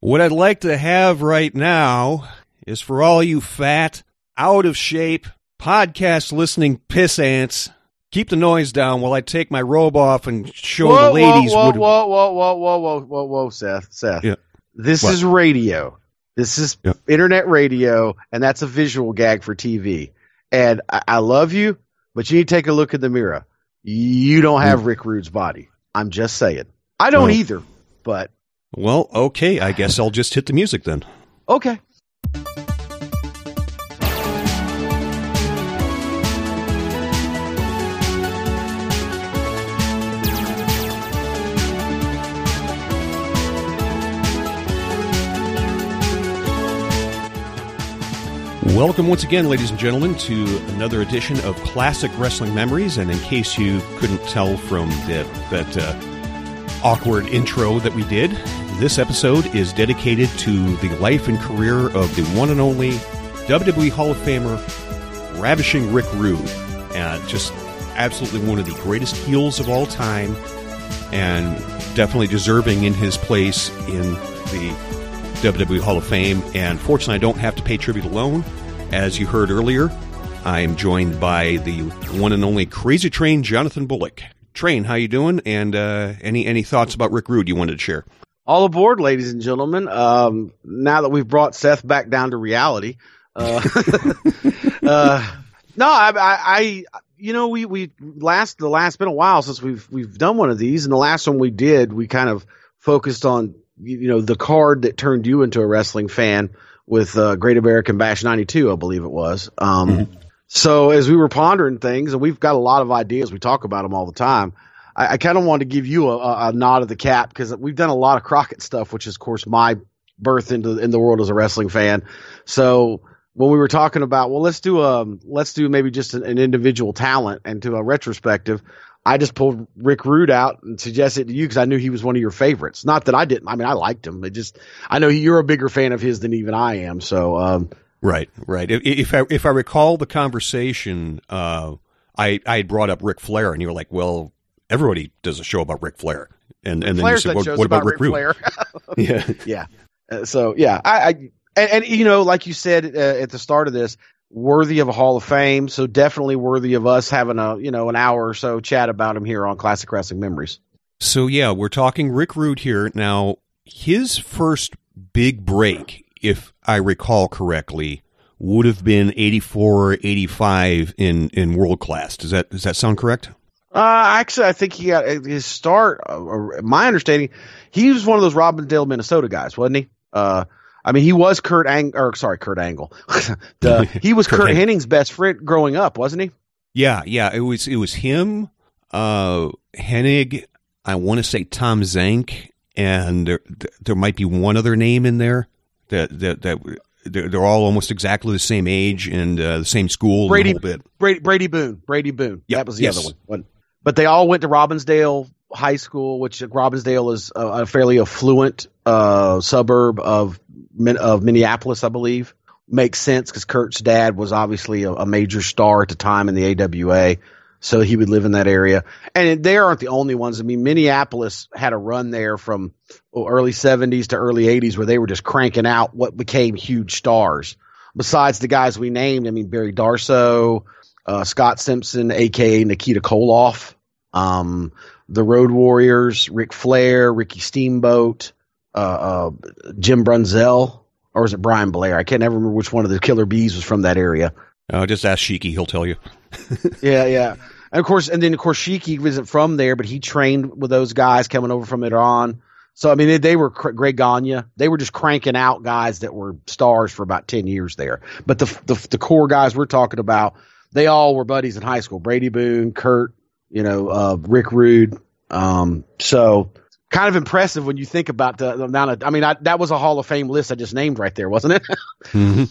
What I'd like to have right now is for all you fat, out of shape, podcast listening piss ants, keep the noise down while I take my robe off and show whoa, the ladies whoa, whoa, whoa, whoa, whoa, whoa, whoa, whoa, Seth, Seth. Yeah. This What? is radio. This is Yeah. internet radio, and that's a visual gag for TV. And I, I love you, but you need to take a look in the mirror. You don't have mm. Rick Rude's body. I'm just saying. I don't Well- either, but Well, okay, I guess I'll just hit the music then. okay. Welcome once again, ladies and gentlemen, to another edition of Classic Wrestling Memories. And in case you couldn't tell from the, that uh, awkward intro that we did, this episode is dedicated to the life and career of the one and only WWE Hall of Famer, Ravishing Rick Rude. And just absolutely one of the greatest heels of all time, and definitely deserving in his place in the WWE Hall of Fame. And fortunately, I don't have to pay tribute alone. As you heard earlier, I am joined by the one and only Crazy Train Jonathan Bullock. Train, how you doing? And uh, any any thoughts about Rick Rude you wanted to share? All aboard, ladies and gentlemen. Um, now that we've brought Seth back down to reality, uh, uh, no, I, I, I, you know, we we last the last been a while since we've we've done one of these, and the last one we did, we kind of focused on you you know the card that turned you into a wrestling fan with uh, Great American Bash '92, I believe it was. Um, So as we were pondering things, and we've got a lot of ideas, we talk about them all the time. I, I kind of wanted to give you a, a, a nod of the cap because we've done a lot of Crockett stuff, which is of course my birth into in the world as a wrestling fan. So when we were talking about, well, let's do um, let's do maybe just an, an individual talent and do a retrospective. I just pulled Rick Rude out and suggested to you because I knew he was one of your favorites. Not that I didn't. I mean, I liked him. It just I know you're a bigger fan of his than even I am. So um, Right, right. If, if I if I recall the conversation, uh, I I had brought up Ric Flair, and you were like, "Well, everybody does a show about Ric Flair," and and then you said, done "What, what about, Ric Rick Rude?" Flair. yeah, yeah. Uh, so yeah, I, I and, and you know, like you said uh, at the start of this, worthy of a Hall of Fame. So definitely worthy of us having a you know an hour or so chat about him here on Classic Wrestling Memories. So yeah, we're talking Rick Rude here. Now, his first big break, if I recall correctly, would have been 84 or 85 in in world class. Does that does that sound correct? Uh, actually, I think he got uh, his start. Uh, uh, my understanding, he was one of those Robbinsdale, Minnesota guys, wasn't he? Uh, I mean, he was Kurt Ang, or sorry, Kurt Angle. the, he was Kurt Kurt, Hennig's best friend growing up, wasn't he? Yeah, yeah. It was it was him, uh, Hennig. I want to say Tom Zenk, and there there might be one other name in there that that that they're, they're all almost exactly the same age and uh, the same school. Brady- the whole bit. Brady Brady Boone. Brady Boone. Yep, That was the yes. other one. One. But they all went to Robbinsdale High School, which Robbinsdale is a, a fairly affluent uh, suburb of of Minneapolis, I believe. Makes sense because Kurt's dad was obviously a, a major star at the time in the AWA, so he would live in that area. And they aren't the only ones. I mean, Minneapolis had a run there from oh, early '70s to early '80s where they were just cranking out what became huge stars. Besides the guys we named, I mean Barry Darsow, uh, Scott Simpson, aka Nikita Koloff, um, the Road Warriors, Ric Flair, Ricky Steamboat, uh, uh, Jim Brunzell, or is it Brian Blair? I can't ever remember which one of the Killer Bees was from that area. Uh, just ask Shiki; he'll tell you. Yeah, yeah. And of course, and then of course Shiki wasn't from there, but he trained with those guys coming over from Iran. So I mean, they, they were cr- Greg Gagne. They were just cranking out guys that were stars for about ten years there. But the the, the core guys we're talking about, they all were buddies in high school. Brady Boone, Kurt, you know, uh, Rick Rude. Um, so kind of impressive when you think about the, the amount of. I mean, I, that was a Hall of Fame list I just named right there, wasn't it? hmm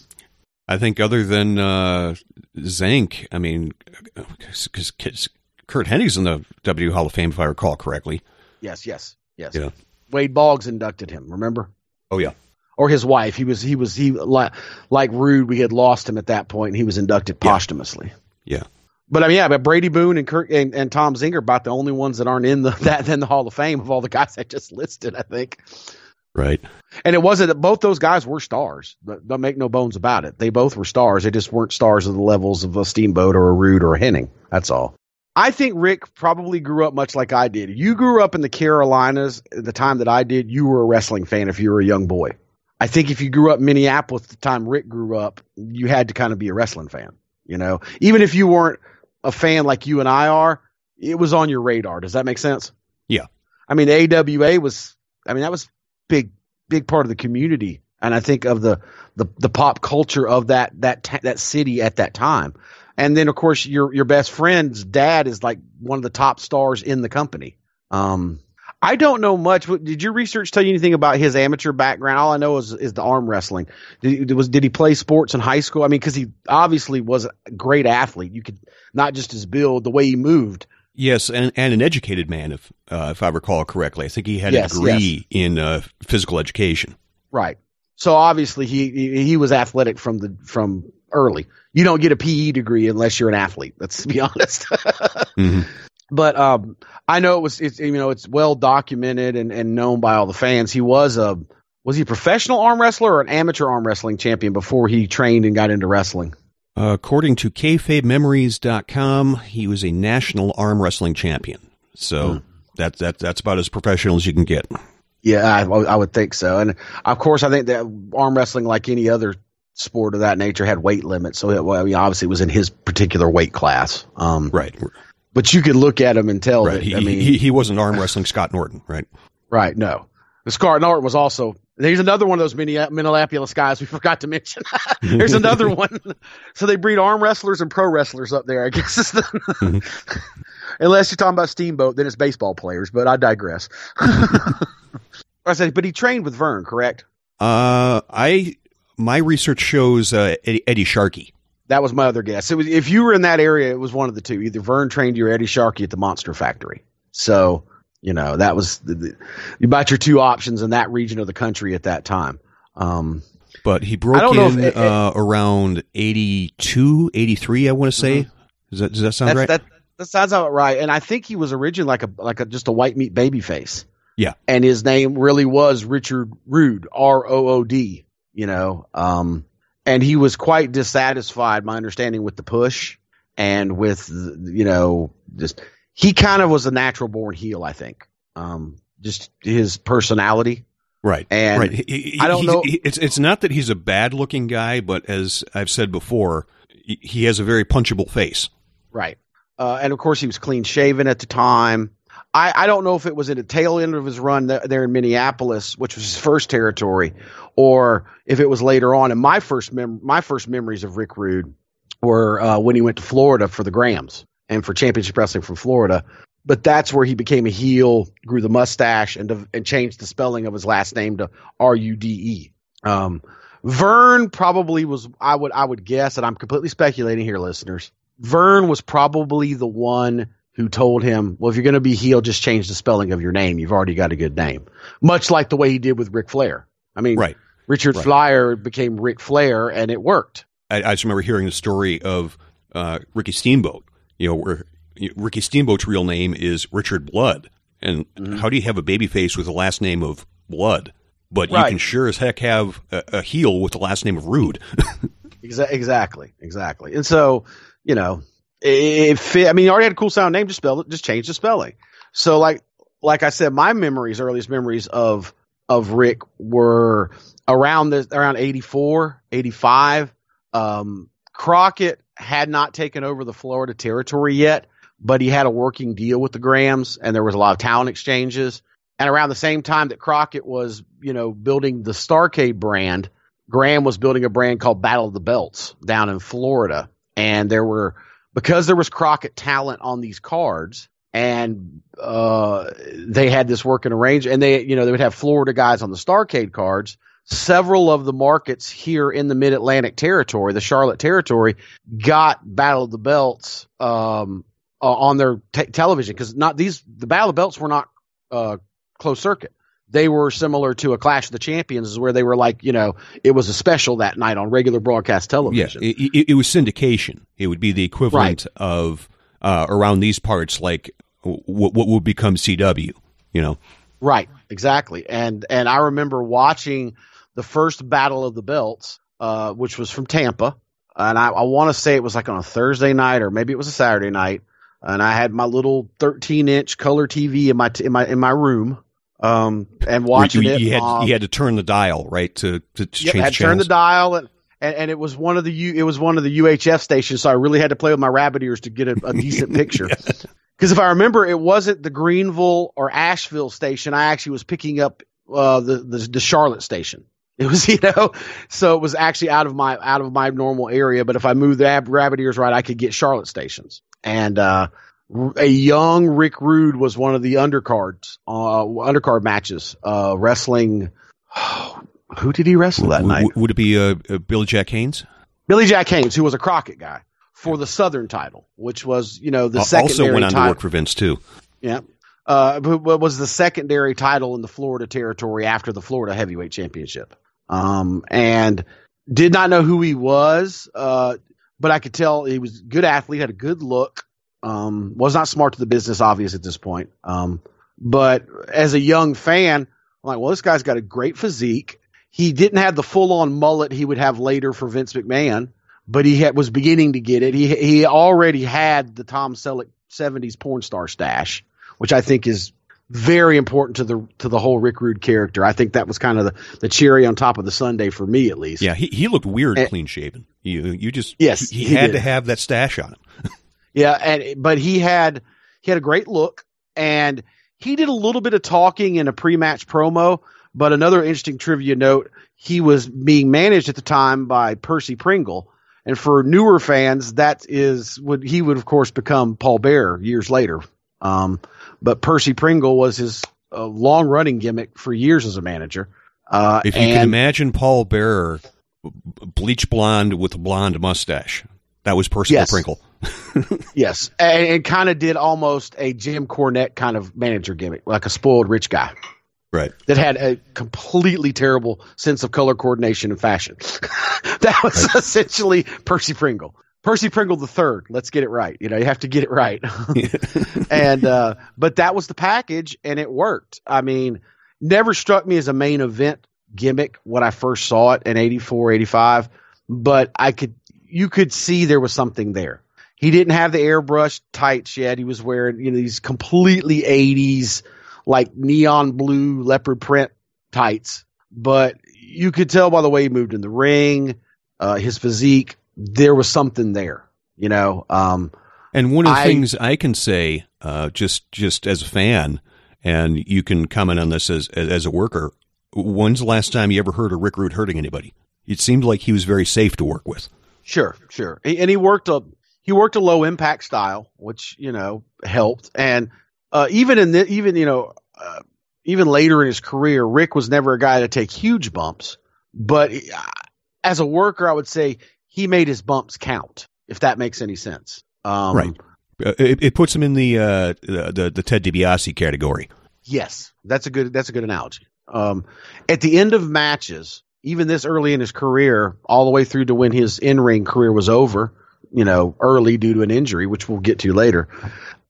I think other than uh, Zenk, I mean, because Curt Hennig's in the W Hall of Fame, if I recall correctly. yes, yes, yes. Yeah. Wade Boggs inducted him. Remember? Oh yeah, or his wife. He was he was he like like Rude. We had lost him at that point, and he was inducted Yeah. posthumously. yeah. But I mean, yeah, but Brady Boone and Kurt and, and Tom Zinger about the only ones that aren't in the that in the Hall of Fame of all the guys I just listed. I think. Right. And it wasn't that both those guys were stars. Don't make no bones about it. They both were stars. They just weren't stars of the levels of a Steamboat or a Rude or a Hennig. That's all. I think Rick probably grew up much like I did. You grew up in the Carolinas at the time that I did. You were a wrestling fan if you were a young boy. I think if you grew up in Minneapolis the time Rick grew up, you had to kind of be a wrestling fan. You know, even if you weren't a fan like you and I are, it was on your radar. Does that make sense? Yeah. I mean, AWA was. I mean, that was big, big part of the community, and I think of the the, the pop culture of that that that city at that time. And then, of course, your your best friend's dad is like one of the top stars in the company. Um, I don't know much. Did your research tell you anything about his amateur background? All I know is is the arm wrestling. Did, was did he play sports in high school? I mean, because he obviously was a great athlete. You could not just his build, the way he moved. Yes, and, and an educated man, if uh, if I recall correctly. I think he had yes, a degree yes. in uh, physical education. Right. So obviously he, he was athletic from the from early. You don't get a PE degree unless you're an athlete. Let's be honest. mm-hmm. But um, I know it was it's you know it's well documented and, and known by all the fans. He was a was he a professional arm wrestler or an amateur arm wrestling champion before he trained and got into wrestling? Uh, according to kayfabememories.com, he was a national arm wrestling champion. So mm. that, that, that's about as professional as you can get. Yeah, I, I would think so. And of course, I think that arm wrestling, like any other sport of that nature, had weight limits. So it, well, I mean, obviously, it was in his particular weight class. Um, right. But you could look at him and tell right. that. He, I mean, he, he wasn't arm wrestling Scott Norton, right? Right. No. Scott Norton was also Here's another one of those mini Minneapolis guys we forgot to mention. There's another one. So they breed arm wrestlers and pro wrestlers up there. I guess. The, unless you're talking about Steamboat, then it's baseball players. But I digress. I said, but he trained with Verne, correct? Uh, I my research shows uh, Eddie, Eddie Sharkey. That was my other guess. It was if you were in that area, it was one of the two. Either Verne trained you or Eddie Sharkey at the Monster Factory. So you know, that was the, the, about your two options in that region of the country at that time. Um, but he broke in it, uh, around 82, 83, I want to say. Mm-hmm. Does, that, does that sound right? That, that sounds about right. And I think he was originally like a like a just a white meat baby face. Yeah. And his name really was Richard Rood, R O O D, you know. Um, and he was quite dissatisfied, my understanding, with the push and with, you know, just he kind of was a natural born heel, I think. Um, just his personality. Right. And right. He, I don't know. It's it's not that he's a bad looking guy, but as I've said before, he has a very punchable face. Right. Uh, and of course, he was clean shaven at the time. I, I don't know if it was at the tail end of his run there in Minneapolis, which was his first territory, or if it was later on. And my first mem- my first memories of Rick Rude were uh, when he went to Florida for the Grahams and for Championship Wrestling from Florida. But that's where he became a heel, grew the mustache, and and changed the spelling of his last name to R U D E. Um, Verne probably was. I would I would guess, and I'm completely speculating here, listeners. Verne was probably the one who told him, "Well, if you're going to be heel, just change the spelling of your name. You've already got a good name." Much like the way he did with Ric Flair. I mean, right. Richard right. Flyer became Ric Flair, and it worked. I, I just remember hearing the story of uh, Ricky Steamboat you know, where Ricky Steamboat's real name is Richard Blood. And mm-hmm. how do you have a baby face with the last name of Blood? But right. you can sure as heck have a, a heel with the last name of Rude. exactly, exactly. And so, you know, it, fit. I mean, he already had a cool sound name. Just spell it. Just change the spelling. So, like, like I said, my memories, earliest memories of of Rick were around the around 84, 85. Um, Crockett had not taken over the Florida territory yet, but he had a working deal with the Grahams, and there was a lot of talent exchanges. And around the same time that Crockett was, you know, building the Starcade brand, Graham was building a brand called Battle of the Belts down in Florida. And there were because there was Crockett talent on these cards, and uh, they had this working arrangement, and they, you know, they would have Florida guys on the Starcade cards several of the markets here in the Mid Atlantic territory, the Charlotte territory, got Battle of the Belts um, uh, on their t- television because not these the Battle of the Belts were not uh, closed circuit. They were similar to a Clash of the Champions, where they were like, you know, it was a special that night on regular broadcast television. Yeah, it, it, it was syndication. It would be the equivalent right. of uh, around these parts, like what, what would become CW. You know, right? exactly. And and I remember watching the first Battle of the Belts, uh, which was from Tampa, and I, I want to say it was like on a Thursday night or maybe it was a Saturday night, and I had my little 13 inch color TV in my in my in my room. Um, and watching you, it, you had, um, you had to turn the dial right to to, to Yep, change had the to turn the dial and, and and it was one of the U, it was one of the UHF stations, so I really had to play with my rabbit ears to get a, a decent picture. Because if I remember, it wasn't the Greenville or Asheville station. I actually was picking up uh, the, the the Charlotte station. It was you know, so it was actually out of my out of my normal area. But if I moved the ab- rabbit ears right, I could get Charlotte stations. And uh, a young Rick Rude was one of the undercards, uh, undercard matches, uh, wrestling. Who did he wrestle that W- night? w- would it be uh, uh, Billy Jack Haynes? Billy Jack Haynes, who was a Crockett guy, for the Southern title, which was you know the Al- secondary also went on to work for Vince too. Yeah, uh, but what was the secondary title in the Florida territory after the Florida Heavyweight Championship? Um, and did not know who he was, uh, but I could tell he was a good athlete, had a good look. Um, was not smart to the business, obvious at this point. Um, but as a young fan, I'm like, well, this guy's got a great physique. He didn't have the full on mullet he would have later for Vince McMahon, but he had, was beginning to get it. He he already had the Tom Selleck '70s porn star stash, which I think is very important to the to the whole Rick Rude character. I think that was kind of the, the cherry on top of the sundae for me, at least. Yeah, he he looked weird, clean shaven. You you just Yes, he, he had did. to have that stash on him. Yeah, and but he had he had a great look, and he did a little bit of talking in a pre-match promo. But another interesting trivia note: he was being managed at the time by Percy Pringle, and for newer fans, that is would he would of course become Paul Bearer years later. Um, but Percy Pringle was his uh, long-running gimmick for years as a manager. Uh, If you can imagine Paul Bearer, bleach blonde with a blonde mustache, that was Percival Yes. Pringle. Yes, and, and kind of did almost a Jim Cornette kind of manager gimmick, like a spoiled rich guy. Right. that had a completely terrible sense of color coordination and fashion. that was essentially Percy Pringle. Percy Pringle the third. Let's get it right. You know, you have to get it right. and uh, but that was the package, and it worked. I mean, never struck me as a main event gimmick when I first saw it in 84, 85, but I could you could see there was something there. He didn't have the airbrush tights yet. He was wearing you know these completely 80s like neon blue leopard print tights, but you could tell by the way he moved in the ring, uh, his physique, there was something there. You know, um, And one of the I- things I can say, uh, just just as a fan, and you can comment on this as as, a worker. When's the last time you ever heard of Rick Rude hurting anybody? It seemed like he was very safe to work with. Sure, sure. And he worked a he worked a low impact style, which you know helped. And uh, even in the, even you know uh, even later in his career, Rick was never a guy to take huge bumps. But uh, as a worker, I would say he made his bumps count, if that makes any sense. Um, Right. Uh, It, it puts him in the uh, the, the the Ted DiBiase category. Yes, that's a good that's a good analogy. Um, at the end of matches, even this early in his career, all the way through to when his in ring career was over, you know, early due to an injury, which we'll get to later.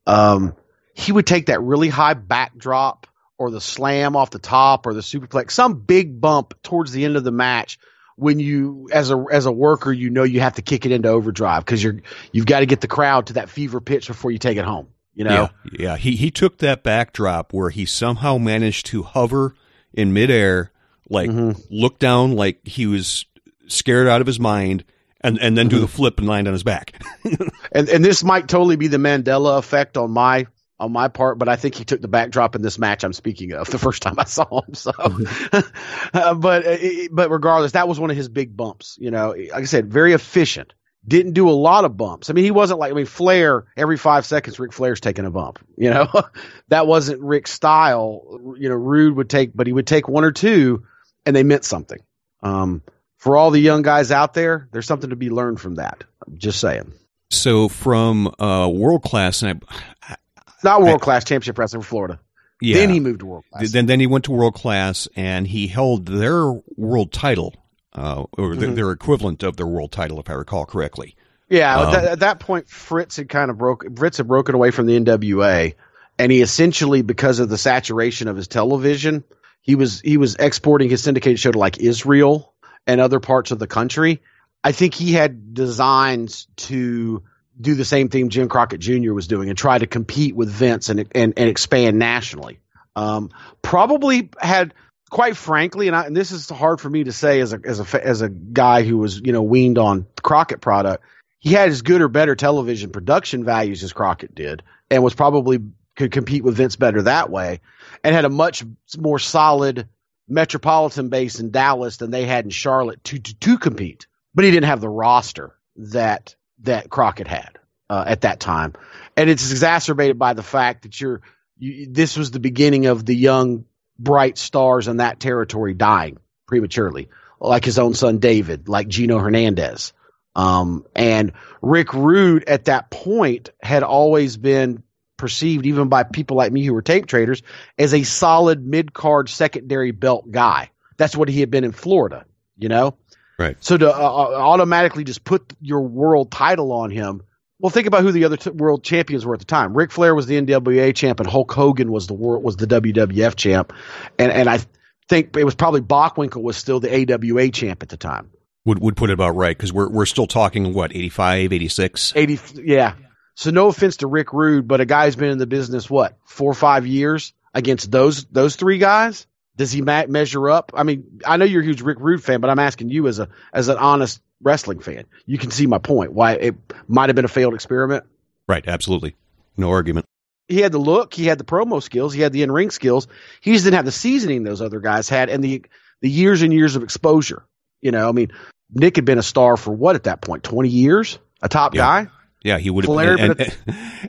Um, he would take that really high backdrop or the slam off the top or the superplex, some big bump towards the end of the match. When you, as a as a worker, you know you have to kick it into overdrive because you're you've got to get the crowd to that fever pitch before you take it home. You know, Yeah, yeah. He he took that backdrop where he somehow managed to hover in midair, like Mhm. look down like he was scared out of his mind, and and then do Mm-hmm. the flip and land on his back. and and this might totally be the Mandela effect on my on my part, but I think he took the backdrop in this match I'm speaking of the first time I saw him. So, uh, but uh, but regardless, that was one of his big bumps. You know, like I said, very efficient. Didn't do a lot of bumps. I mean, he wasn't like I mean, Flair every five seconds, Ric Flair's taking a bump. You know, that wasn't Rick's style. You know, Rude would take, but he would take one or two, and they meant something. Um, for all the young guys out there, there's something to be learned from that. I'm Just saying. so from uh, world class, and I, Not world class championship wrestling for Florida. yeah, Then he moved to world class. then then he went to world class and he held their world title, uh, or their, Mhm. their equivalent of their world title, if I recall correctly. yeah, Um, that, at that point, Fritz had kind of broke. Fritz had broken away from the NWA, and he essentially because of the saturation of his television, he was he was exporting his syndicated show to like Israel and other parts of the country. I think he had designs to do the same thing Jim Crockett Jr. was doing and try to compete with Vince and and, and expand nationally. Um, probably had, quite frankly, and, I, and this is hard for me to say as a as a as a guy who was you know weaned on Crockett product. He had as good or better television production values as Crockett did, and was probably could compete with Vince better that way, and had a much more solid metropolitan base in Dallas than they had in Charlotte to to, to compete. But he didn't have the roster that that Crockett had uh, at that time, and it's exacerbated by the fact that you're you, this was the beginning of the young bright stars in that territory dying prematurely, like his own son David, like Gino Hernandez. Um, and Rick Rude at that point had always been perceived, even by people like me who were tape traders, as a solid mid card secondary belt guy. That's what he had been in Florida, you know? Right. So to uh, uh automatically just put your world title on him well, think about who the other t- world champions were at the time. Ric Flair was the NWA champ, and Hulk Hogan was the world was the WWF champ, and and I think it was probably Bockwinkel was still the AWA champ at the time. Would would put it about right because we're we're still talking what 85, 86? 80, yeah. So no offense to Rick Rude, but a guy who's been in the business what four or five years against those those three guys. Does he ma- measure up? I mean, I know you're a huge Rick Rude fan, but I'm asking you as a as an honest wrestling fan. You can see my point. Why it might have been a failed experiment. Right. Absolutely. No argument. He had the look. He had the promo skills. He had the in ring skills. He just didn't have the seasoning those other guys had, and the the years and years of exposure. You know, I mean, Nick had been a star for what at that? Twenty years, a top yeah. guy. Yeah, he would have been. And,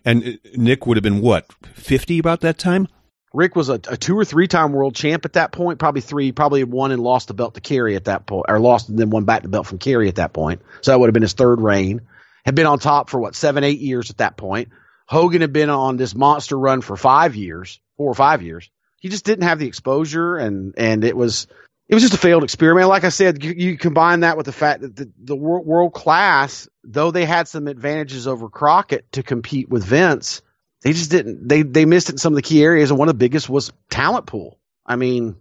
and, and, Nick would have been what fifty about that time. Rick was a, a two or three time world champ at that point, probably three, probably won and lost the belt to Kerry at that point, or lost and then won back the belt from Kerry at that point. So that would have been his third reign. Had been on top for what seven, eight years at that point. Hogan had been on this monster run for five years, four or five years. He just didn't have the exposure, and and it was it was just a failed experiment. Like I said, you, you combine that with the fact that the, the world, world class, though they had some advantages over Crockett to compete with Vince they just didn't they they missed it in some of the key areas and one of the biggest was talent pool. I mean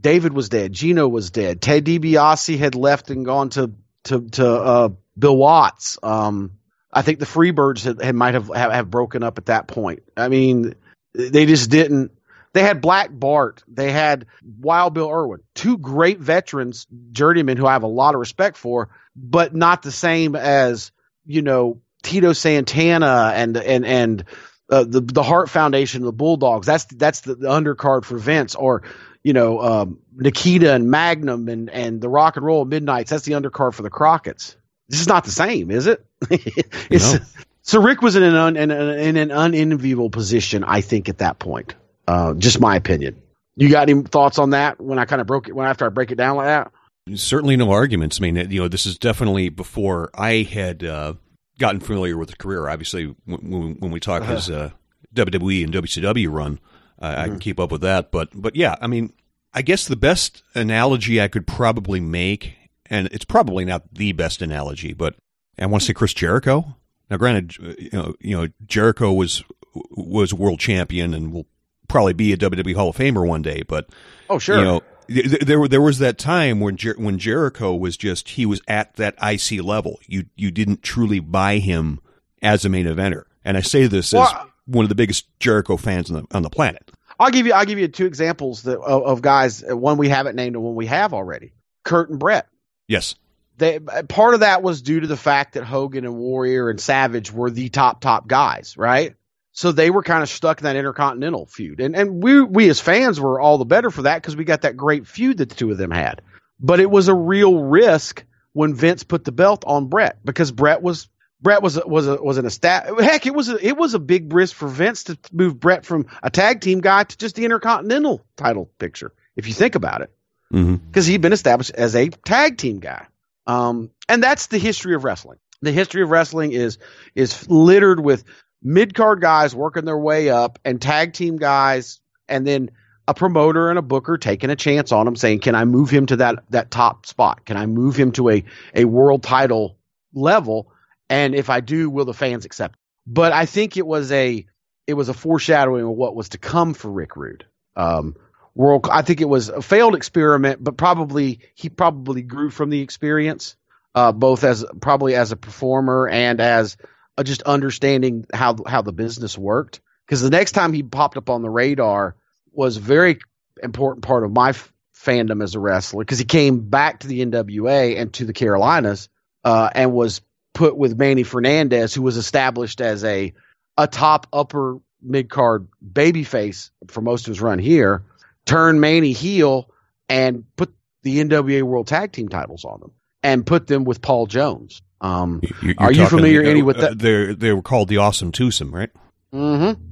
david was dead. Gino was dead. Ted DiBiase had left and gone to to to uh, bill watts. Um, i think the freebirds had, had might have, have, have broken up at that point. I mean they just didn't they had Black Bart. They had Wild Bill Irwin, two great veterans, journeymen who I have a lot of respect for, but not the same as you know Tito Santana and and and uh, the the Hart Foundation, the Bulldogs. That's that's the, the undercard for Vince, or you know um, Nikita and Magnum and and the Rock and Roll Midnight's. That's the undercard for the Crockett's. This is not the same, is it? it's, no. So Rick was in an un, in, in an unenviable position, I think, at that point. Uh, just my opinion. You got any thoughts on that? When I kind of broke it, when after I break it down like that. Certainly no arguments. I mean, you know, this is definitely before I had uh, gotten familiar with the career. Obviously, when, when we talk uh-huh. his uh, WWE and WCW run, uh, mm-hmm. I can mm-hmm. keep up with that. But but yeah, I mean, I guess the best analogy I could probably make, and it's probably not the best analogy, but I want to say Chris Jericho. Now, granted, uh, you know, you know, Jericho was was world champion and will probably be a WWE Hall of Famer one day. But oh, sure, you know, there there was that time when Jer- when Jericho was just he was at that IC level. You you didn't truly buy him as a main eventer. And I say this well, as one of the biggest Jericho fans on the on the planet. I'll give you I'll give you two examples that, of, of guys. One we haven't named and one we have already. Kurt and Bret. Yes. They, part of that was due to the fact that Hogan and Warrior and Savage were the top top guys, right? So they were kind of stuck in that intercontinental feud. And and we we as fans were all the better for that because we got that great feud that the two of them had. But it was a real risk when Vince put the belt on Bret because Bret was Bret was a, was a, was an estab- heck it was a, it was a big risk for Vince to move Bret from a tag team guy to just the intercontinental title picture if you think about it because mm-hmm. he'd been established as a tag team guy. Um, and that's the history of wrestling. The history of wrestling is is littered with mid card guys working their way up and tag team guys, and then a promoter and a booker taking a chance on him, saying, "Can I move him to that that top spot? Can I move him to a a world title level? And if I do, will the fans accept?" But I think it was a it was a foreshadowing of what was to come for Rick Rude. Um, world, I think it was a failed experiment, but probably he probably grew from the experience, uh, both as probably as a performer and as just understanding how how the business worked. Because the next time he popped up on the radar was a very important part of my f- fandom as a wrestler because he came back to the NWA and to the Carolinas uh, and was put with Manny Fernandez, who was established as a a top upper mid card babyface for most of his run here, turn Manny heel and put the NWA World Tag Team titles on them and put them with Paul Jones. Um, You're, are you familiar uh, any with that? They they were called the Awesome Twosome, right? Mm-hmm.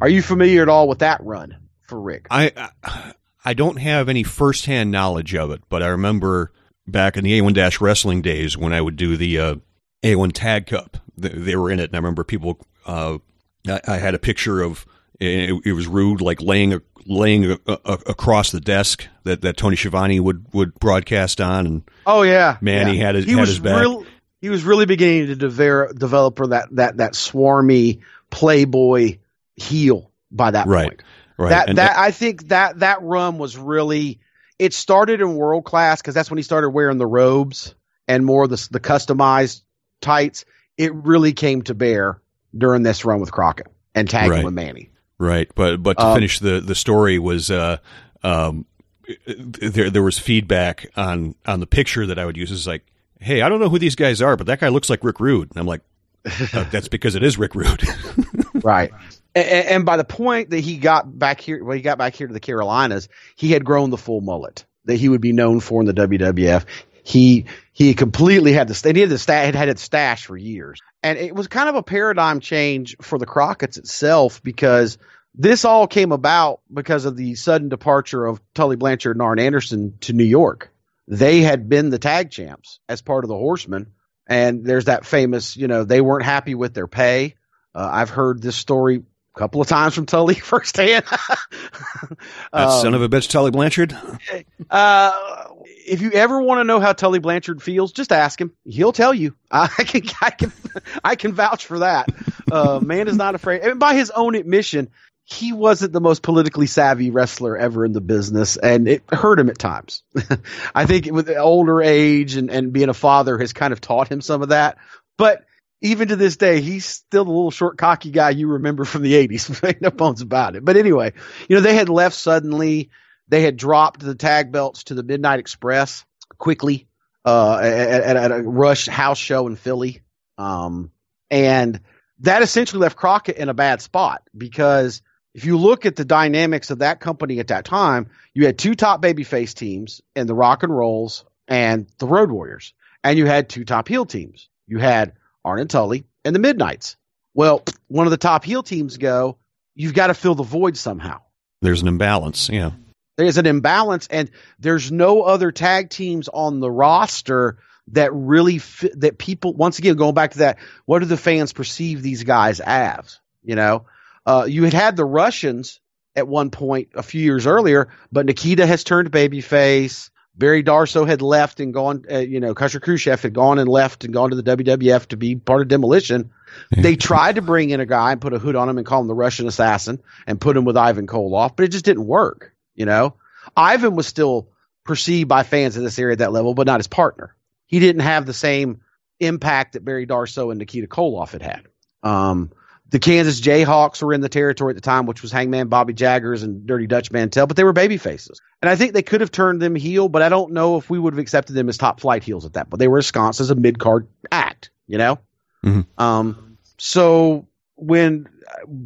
Are you familiar at all with that run for Rick? I I don't have any firsthand knowledge of it, but I remember back in the A1 Dash Wrestling days when I would do the uh, A1 Tag Cup. They were in it, and I remember people. Uh, I, I, had a picture of it, it was rude, like laying a, laying a, a, across the desk that, that Tony Schiavone would, would broadcast on, and oh yeah, man, yeah. he had his he had was his back. Real, he was really beginning to develop develop that that that swarmy playboy heel by that right. point. Right. That and that I think that that run was really it started in world class because that's when he started wearing the robes and more the the customized tights. It really came to bear during this run with Crockett and tagging Right. with Manny. Right, but but to Um, finish the the story was uh, um, there there was feedback on on the picture that I would use. Is like, hey, I don't know who these guys are, but that guy looks like Rick Rude. And I'm like, uh, that's because it is Rick Rude. right. And, and by the point that he got back here, when he got back here to the Carolinas, he had grown the full mullet that he would be known for in the WWF. He he completely had the st- he had the sta- had had it stashed for years, and it was kind of a paradigm change for the Crockett's itself because this all came about because of the sudden departure of Tully Blanchard and Arn Anderson to New York. They had been the tag champs as part of the Horsemen, and there's that famous, you know, they weren't happy with their pay. Uh, I've heard this story a couple of times from Tully firsthand. that Um, son of a bitch, Tully Blanchard. uh, if you ever want to know how Tully Blanchard feels, just ask him. He'll tell you. I can, I can, I can vouch for that. Uh, man is not afraid. And by his own admission, he wasn't the most politically savvy wrestler ever in the business, and it hurt him at times. I think with older age and, and being a father has kind of taught him some of that. But even to this day, he's still the little short, cocky guy you remember from the 80s. no bones about it. But anyway, you know, they had left suddenly. They had dropped the tag belts to the Midnight Express quickly uh, at, at, a Rush house show in Philly. Um, and that essentially left Crockett in a bad spot because if you look at the dynamics of that company at that time, you had two top babyface teams in the Rock and Rolls and the Road Warriors, and you had two top heel teams. You had Arn and Tully and the Midnights. Well, one of the top heel teams go, you've got to fill the void somehow There's an imbalance. Yeah. There's an imbalance and there's no other tag teams on the roster that really fit, that people once again going back to that what do the fans perceive these guys as you know? Uh, you had had the russians at one point a few years earlier but nikita has turned babyface. Barry darsow had left and gone uh, you know Krusher khrushchev had gone and left and gone to the wwf to be part of demolition. They tried to bring in a guy and put a hood on him and call him the russian assassin and put him with ivan koloff but it just didn't work you know, Ivan was still perceived by fans in this area at that level, but not his partner. He didn't have the same impact that Barry Darsow and Nikita Koloff had had. Um, the Kansas Jayhawks were in the territory at the time, which was Hangman Bobby Jaggers and Dirty Dutch Mantel, but they were baby faces. And I think they could have turned them heel, but I don't know if we would have accepted them as top flight heels at that. But they were ensconced as a mid card act, you know? Mhm. Um, so when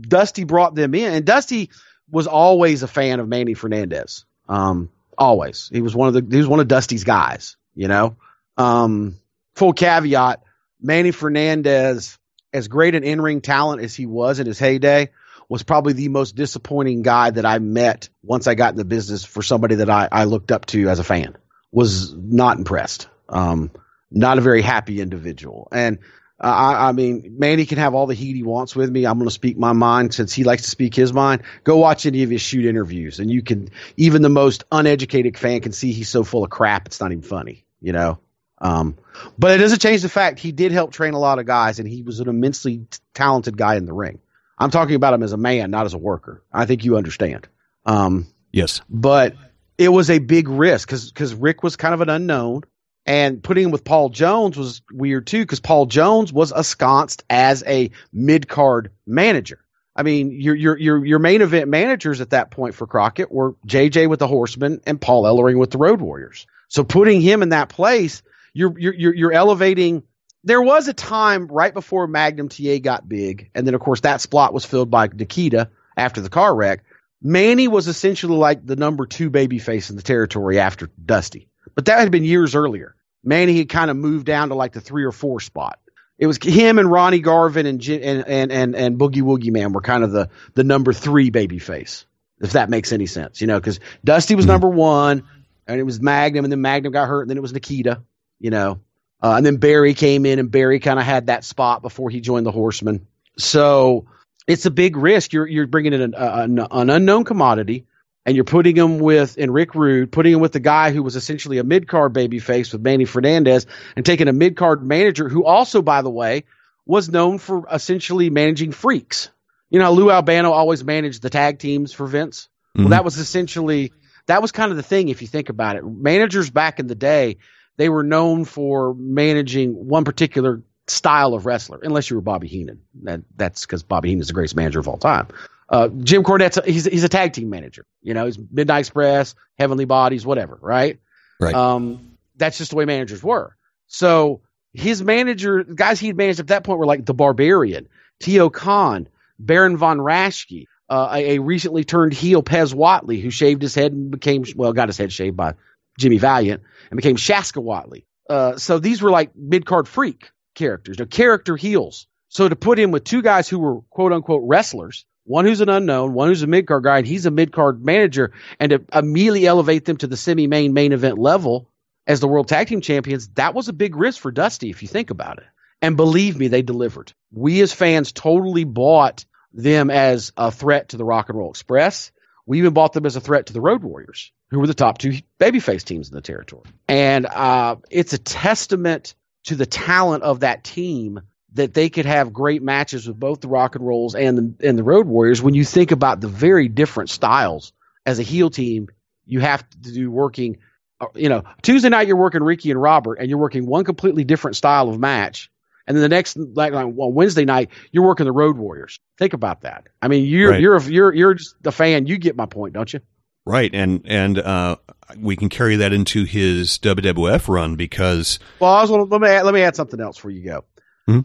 Dusty brought them in, and Dusty was always a fan of Manny Fernandez. Um, always. He was one of the he was one of Dusty's guys, you know. Um, full caveat, Manny Fernandez, as great an in-ring talent as he was in his heyday, was probably the most disappointing guy that I met once I got in the business for somebody that I, I looked up to as a fan. Was not impressed. Um, not a very happy individual. And uh, I, I mean, Manny can have all the heat he wants with me. I'm going to speak my mind since he likes to speak his mind. Go watch any of his shoot interviews, and you can even the most uneducated fan can see he's so full of crap. It's not even funny, you know. Um, but it doesn't change the fact he did help train a lot of guys, and he was an immensely t- talented guy in the ring. I'm talking about him as a man, not as a worker. I think you understand. Um, yes, but it was a big risk because because Rick was kind of an unknown, and putting him with Paul Jones was weird too because Paul Jones was ensconced as a mid card manager. I mean, your your your your main event managers at that point for Crockett were JJ with the Horsemen and Paul Ellering with the Road Warriors. So putting him in that place, you're you're you're elevating. There was a time right before Magnum TA got big, and then of course that spot was filled by Nikita after the car wreck. Manny was essentially like the number two babyface in the territory after Dusty, but that had been years earlier. Manny had kind of moved down to like the three or four spot it was him and Ronnie Garvin and and and and, and Boogie Woogie Man were kind of the the number three baby face, if that makes any sense, you know, because Dusty was mm-hmm. number one, and it was Magnum, and then Magnum got hurt, and then it was Nikita, you know, uh, and then Barry came in, and Barry kind of had that spot before he joined the Horsemen. So it's a big risk. You're you're bringing in an, an, an unknown commodity and you're putting him with and Rick Rude, putting him with the guy who was essentially a mid card baby face with Manny Fernandez, and taking a mid card manager who also, by the way, was known for essentially managing freaks. You know, Lou Albano always managed the tag teams for Vince. Mm-hmm. Well, that was essentially that was kind of the thing if you think about it. Managers back in the day, they were known for managing one particular style of wrestler, unless you were Bobby Heenan. That, that's because Bobby Heenan is the greatest manager of all time. Uh, Jim Cornette's a, he's he's a tag team manager. You know, he's Midnight Express, Heavenly Bodies, whatever. Right. Right. Um, that's just the way managers were. So his manager, guys he'd managed at that point were like the Barbarian, T.O. Khan, Baron von Raschke, uh, a, a, recently turned heel Pez Whatley, who shaved his head and became well, got his head shaved by Jimmy Valiant and became Shaska Whatley. Uh, so these were like mid card freak characters, they're character heels. So to put him with two guys who were quote unquote wrestlers one who's an unknown, one who's a mid card guy, and he's a mid card manager, and to immediately elevate them to the semi main main event level as the world tag team champions, that was a big risk for Dusty if you think about it. And believe me, they delivered. We as fans totally bought them as a threat to the Rock and Roll Express. We even bought them as a threat to the Road Warriors, who were the top two babyface teams in the territory. And uh, it's a testament to the talent of that team that they could have great matches with both the Rock and Rolls and the and the Road Warriors. When you think about the very different styles as a heel team, you have to do working. Uh, you know, Tuesday night you're working Ricky and Robert, and you're working one completely different style of match. And then the next, like on Wednesday night, you're working the Road Warriors. Think about that. I mean, you're right. you're you're you're just the fan. You get my point, don't you? Right, and and uh, we can carry that into his WWF run because. Well, I was, let me add, let me add something else before you go. Mm-hmm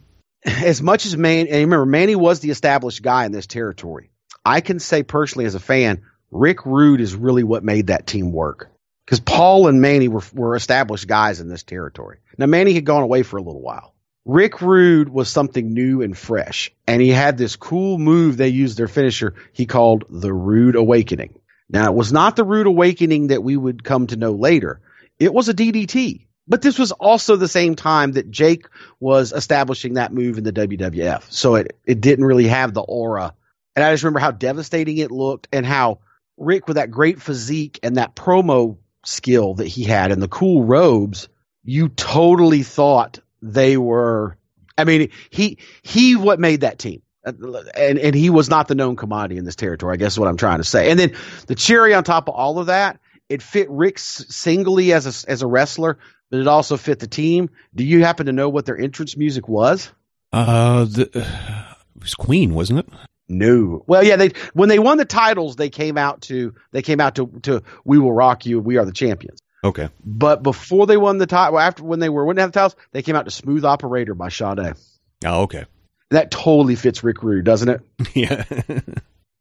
as much as Man, and remember, Manny was the established guy in this territory. I can say personally as a fan, Rick Rude is really what made that team work. Because Paul and Manny were, were established guys in this territory. Now, Manny had gone away for a little while. Rick Rude was something new and fresh. And he had this cool move they used their finisher he called the Rude Awakening. Now, it was not the Rude Awakening that we would come to know later. It was a DDT. But this was also the same time that Jake was establishing that move in the WWF. So it, it didn't really have the aura. And I just remember how devastating it looked and how Rick, with that great physique and that promo skill that he had and the cool robes, you totally thought they were. I mean, he he what made that team, and and he was not the known commodity in this territory. I guess is what I'm trying to say. And then the cherry on top of all of that, it fit Rick singly as a as a wrestler, but it also fit the team. Do you happen to know what their entrance music was? Uh, the, it was Queen, wasn't it? No. Well, yeah, they when they won the titles, they came out to they came out to to We Will Rock You, We Are the Champions. Okay. But before they won the title, after when they were winning the titles, they came out to Smooth Operator by Sade. Oh, okay. That totally fits Rick Rude, doesn't it? yeah.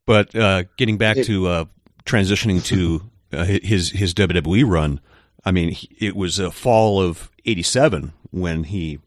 but uh, getting back it, to uh, transitioning to uh, his his WWE run, I mean, it was a fall of 87 when he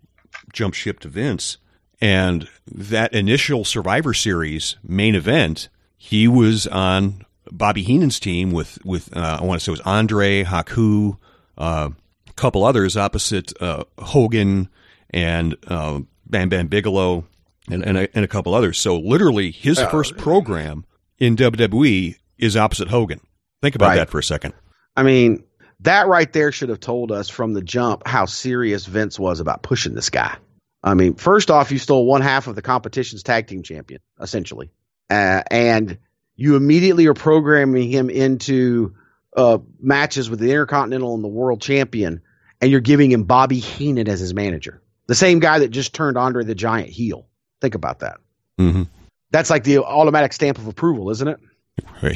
jumped ship to Vince. And that initial Survivor Series main event, he was on Bobby Heenan's team with, with uh, I want to say it was Andre, Haku, uh, a couple others opposite uh, Hogan and uh, Bam Bam Bigelow and, and, a, and a couple others. So literally his uh, first program in WWE is opposite Hogan. Think about right. that for a second. I mean, that right there should have told us from the jump how serious Vince was about pushing this guy. I mean, first off, you stole one half of the competition's tag team champion, essentially, uh, and you immediately are programming him into uh, matches with the Intercontinental and the World Champion, and you're giving him Bobby Heenan as his manager, the same guy that just turned Andre the Giant heel. Think about that. Mm-hmm. That's like the automatic stamp of approval, isn't it?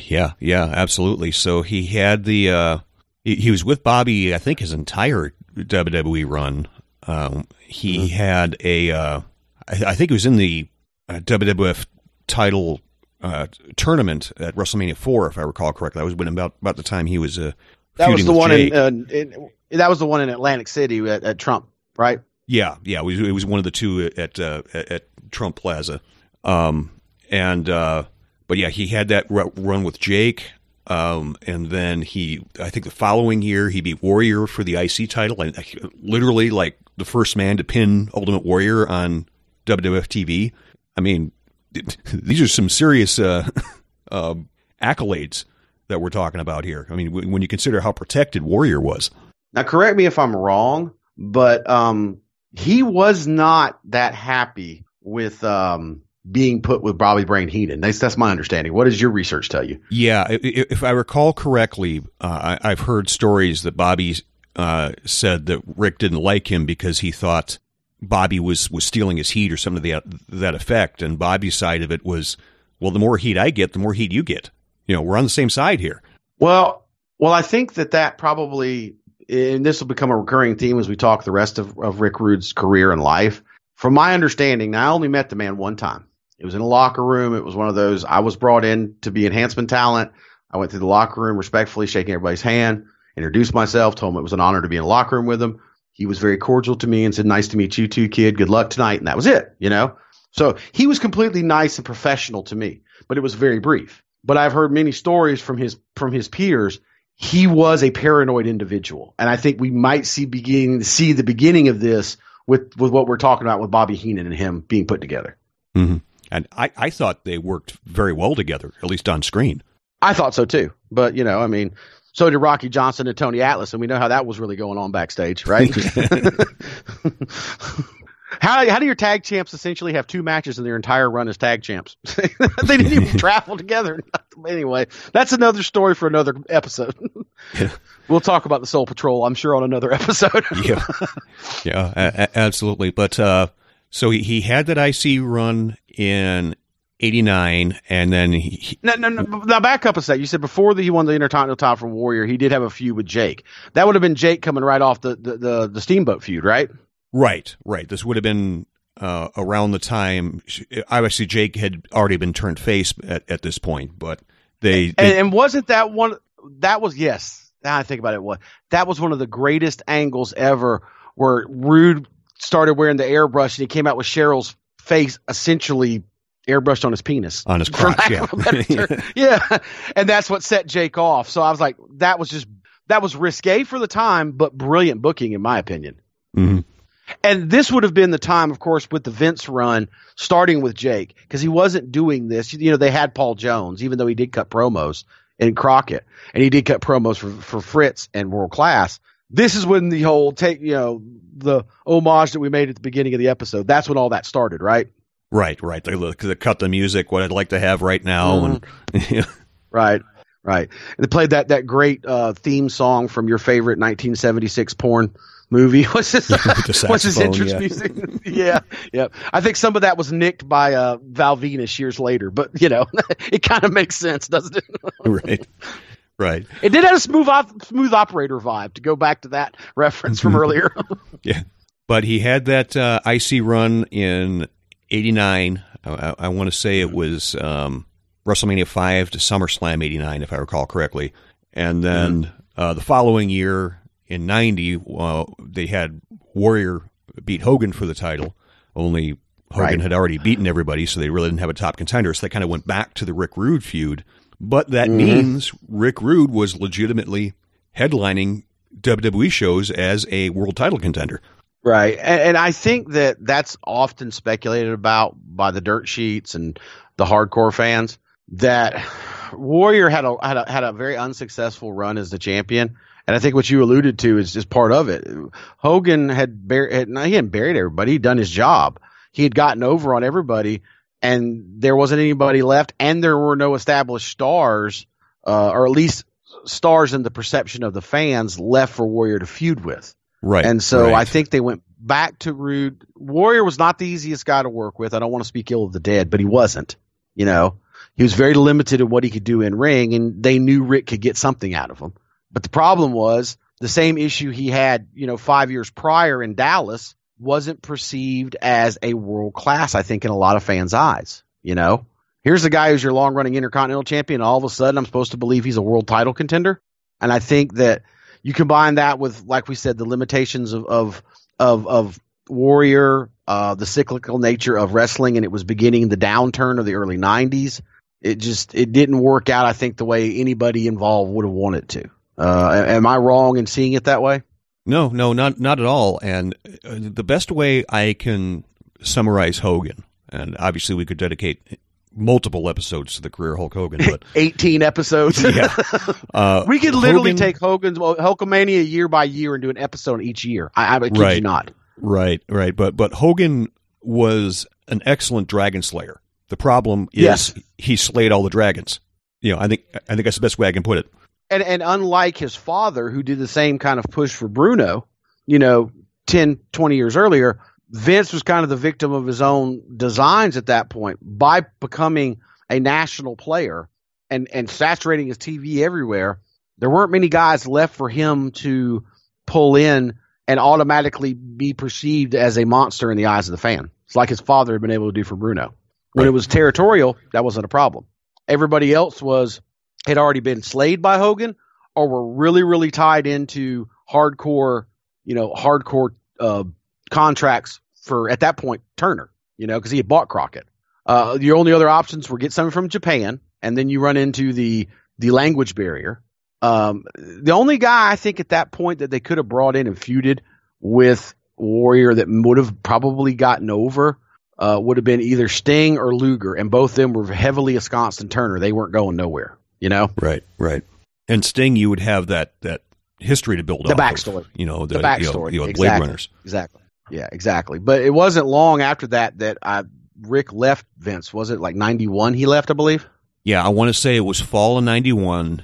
Yeah, yeah, absolutely. So he had the uh, he, was with Bobby, I think, his entire WWE run. Um, he mm-hmm. had a, uh, I, I, think it was in the uh, WWF title uh, tournament at WrestleMania four, if I recall correctly. That was when about about the time he was uh, that was the one in, uh, in, that was the one in Atlantic City at, at Trump, right? Yeah, yeah, it was, it was one of the two at uh, at Trump Plaza, um, and uh, but yeah, he had that run with Jake. Um, and then he, I think the following year, he beat Warrior for the IC title, and literally like the first man to pin Ultimate Warrior on WWF TV. I mean, these are some serious uh, uh, accolades that we're talking about here. I mean, when you consider how protected Warrior was. Now, correct me if I'm wrong, but um, he was not that happy with um, being put with Bobby Brain Heenan. That's, that's my understanding. What does your research tell you? Yeah, if I recall correctly, uh, I, have heard stories that Bobby uh, said that Rick didn't like him because he thought Bobby was was stealing his heat or something to that that effect. And Bobby's side of it was, well, the more heat I get, the more heat you get. You know, we're on the same side here. Well, well, I think that that probably, and this will become a recurring theme as we talk the rest of, of Rick Rude's career and life. From my understanding, I only met the man one time. It was in a locker room. It was one of those. I was brought in to be enhancement talent. I went through the locker room respectfully, shaking everybody's hand, introduced myself, told him it was an honor to be in a locker room with him. He was very cordial to me and said, "Nice to meet you too, kid. Good luck tonight." And that was it. You know. So he was completely nice and professional to me, but it was very brief. But I've heard many stories from his from his peers. He was a paranoid individual, and I think we might see beginning see the beginning of this with with what we're talking about with Bobby Heenan and him being put together. Mm-hmm. And I, I thought they worked very well together, at least on screen. I thought so too. But, you know, I mean, so did Rocky Johnson and Tony Atlas, and we know how that was really going on backstage, right? how how do your tag champs essentially have two matches in their entire run as tag champs? they didn't even travel together. anyway, that's another story for another episode. Yeah. We'll talk about the Soul Patrol, I'm sure, on another episode. yeah, yeah, a- absolutely. But uh, so he, he had that IC run in 89 and then he, no, no, no, now back up a sec. You said before that he won the Intercontinental title for Warrior, he did have a feud with Jake. That would have been Jake coming right off the, the, the, the Steamboat feud, right? Right, right. This would have been uh, around the time. Obviously, Jake had already been turned face at, at this point, but they, they and, and, wasn't that one? That was yes. Now I think about it, what that was one of the greatest angles ever, where Rude started wearing the airbrush and he came out with Cheryl's face essentially airbrushed on his penis. On his crotch, yeah. yeah. And that's what set Jake off. So I was like, that was just, that was risque for the time, but brilliant booking in my opinion. Mm-hmm. And this would have been the time, of course, with the Vince run, starting with Jake, because he wasn't doing this. You know, they had Paul Jones, even though he did cut promos in Crockett, and he did cut promos for, for Fritz and World Class this is when the whole take you know the homage that we made at the beginning of the episode. That's when all that started, right? Right, right. They, they cut the music. What I'd like to have right now, mm-hmm. and yeah. right, right. And they played that that great uh, theme song from your favorite 1976 porn movie. What's his What's his interest yeah. music? yeah, yeah. I think some of that was nicked by uh, Val Venis years later, but you know, it kind of makes sense, doesn't it? right. Right. It did have a smooth op- smooth operator vibe to go back to that reference from earlier. yeah. But he had that uh, IC run in 89. I, I want to say it was um, WrestleMania 5 to SummerSlam 89, if I recall correctly. And then mm. uh, the following year in 90, well, they had Warrior beat Hogan for the title, only Hogan right. had already beaten everybody, so they really didn't have a top contender. So they kind of went back to the Rick Rude feud but that mm-hmm. means Rick Rude was legitimately headlining WWE shows as a world title contender. Right. And, and, I think that that's often speculated about by the dirt sheets and the hardcore fans that Warrior had a, had a, had a very unsuccessful run as the champion. And I think what you alluded to is just part of it. Hogan had, he hadn't buried everybody. He'd done his job. He had gotten over on everybody, and there wasn't anybody left, and there were no established stars, uh, or at least stars in the perception of the fans left for Warrior to feud with. Right. And so right. I think they went back to Rude. Warrior was not the easiest guy to work with. I don't want to speak ill of the dead, but he wasn't. You know, he was very limited in what he could do in ring, and they knew Rick could get something out of him. But the problem was the same issue he had, you know, five years prior in Dallas wasn't perceived as a world class, I think, in a lot of fans' eyes. You know, here's a guy who's your long running intercontinental champion. all of a sudden, I'm supposed to believe he's a world title contender. And I think that you combine that with, like we said, the limitations of, of, of, of Warrior, uh, the cyclical nature of wrestling, and it was beginning the downturn of the early 90s. It just, it didn't work out, I think, the way anybody involved would have wanted to. Uh, am I wrong in seeing it that way? No, no, not not at all. And uh, the best way I can summarize Hogan, and obviously we could dedicate multiple episodes to the career Hulk Hogan, but 18 episodes. yeah, uh, we could literally Hogan, take Hogan's Hulkamania year by year and do an episode each year. I, I kid you Right. not. right, right. But but Hogan was an excellent dragon slayer. The problem is Yes. he slayed all the dragons. You know, I think I think that's the best way I can put it. And and unlike his father, who did the same kind of push for Bruno, you know, 10, 20 years earlier, Vince was kind of the victim of his own designs at that point by becoming a national player and and saturating his TV everywhere. There weren't many guys left for him to pull in and automatically be perceived as a monster in the eyes of the fan. It's like his father had been able to do for Bruno. When it was territorial, that wasn't a problem. Everybody else was had already been slayed by Hogan or were really, really tied into hardcore, you know, hardcore uh, contracts for at that point Turner, you know, because he had bought Crockett. Uh, your only other options were get something from Japan, and then you run into the the language barrier. Um, the only guy I think at that point that they could have brought in and feuded with Warrior that would have probably gotten over uh, would have been either Sting or Luger, and both of them were heavily ensconced in Turner. They weren't going nowhere, you know. Right, right. And Sting, you would have that that history to build The off of, backstory. you know, the, The you know, backstory, you know, Blade exactly. Runners. Exactly. Yeah, exactly. But it wasn't long after that that I, Rick left Vince. Was it like ninety one? He left, I believe. Yeah, I want to say it was fall of '91.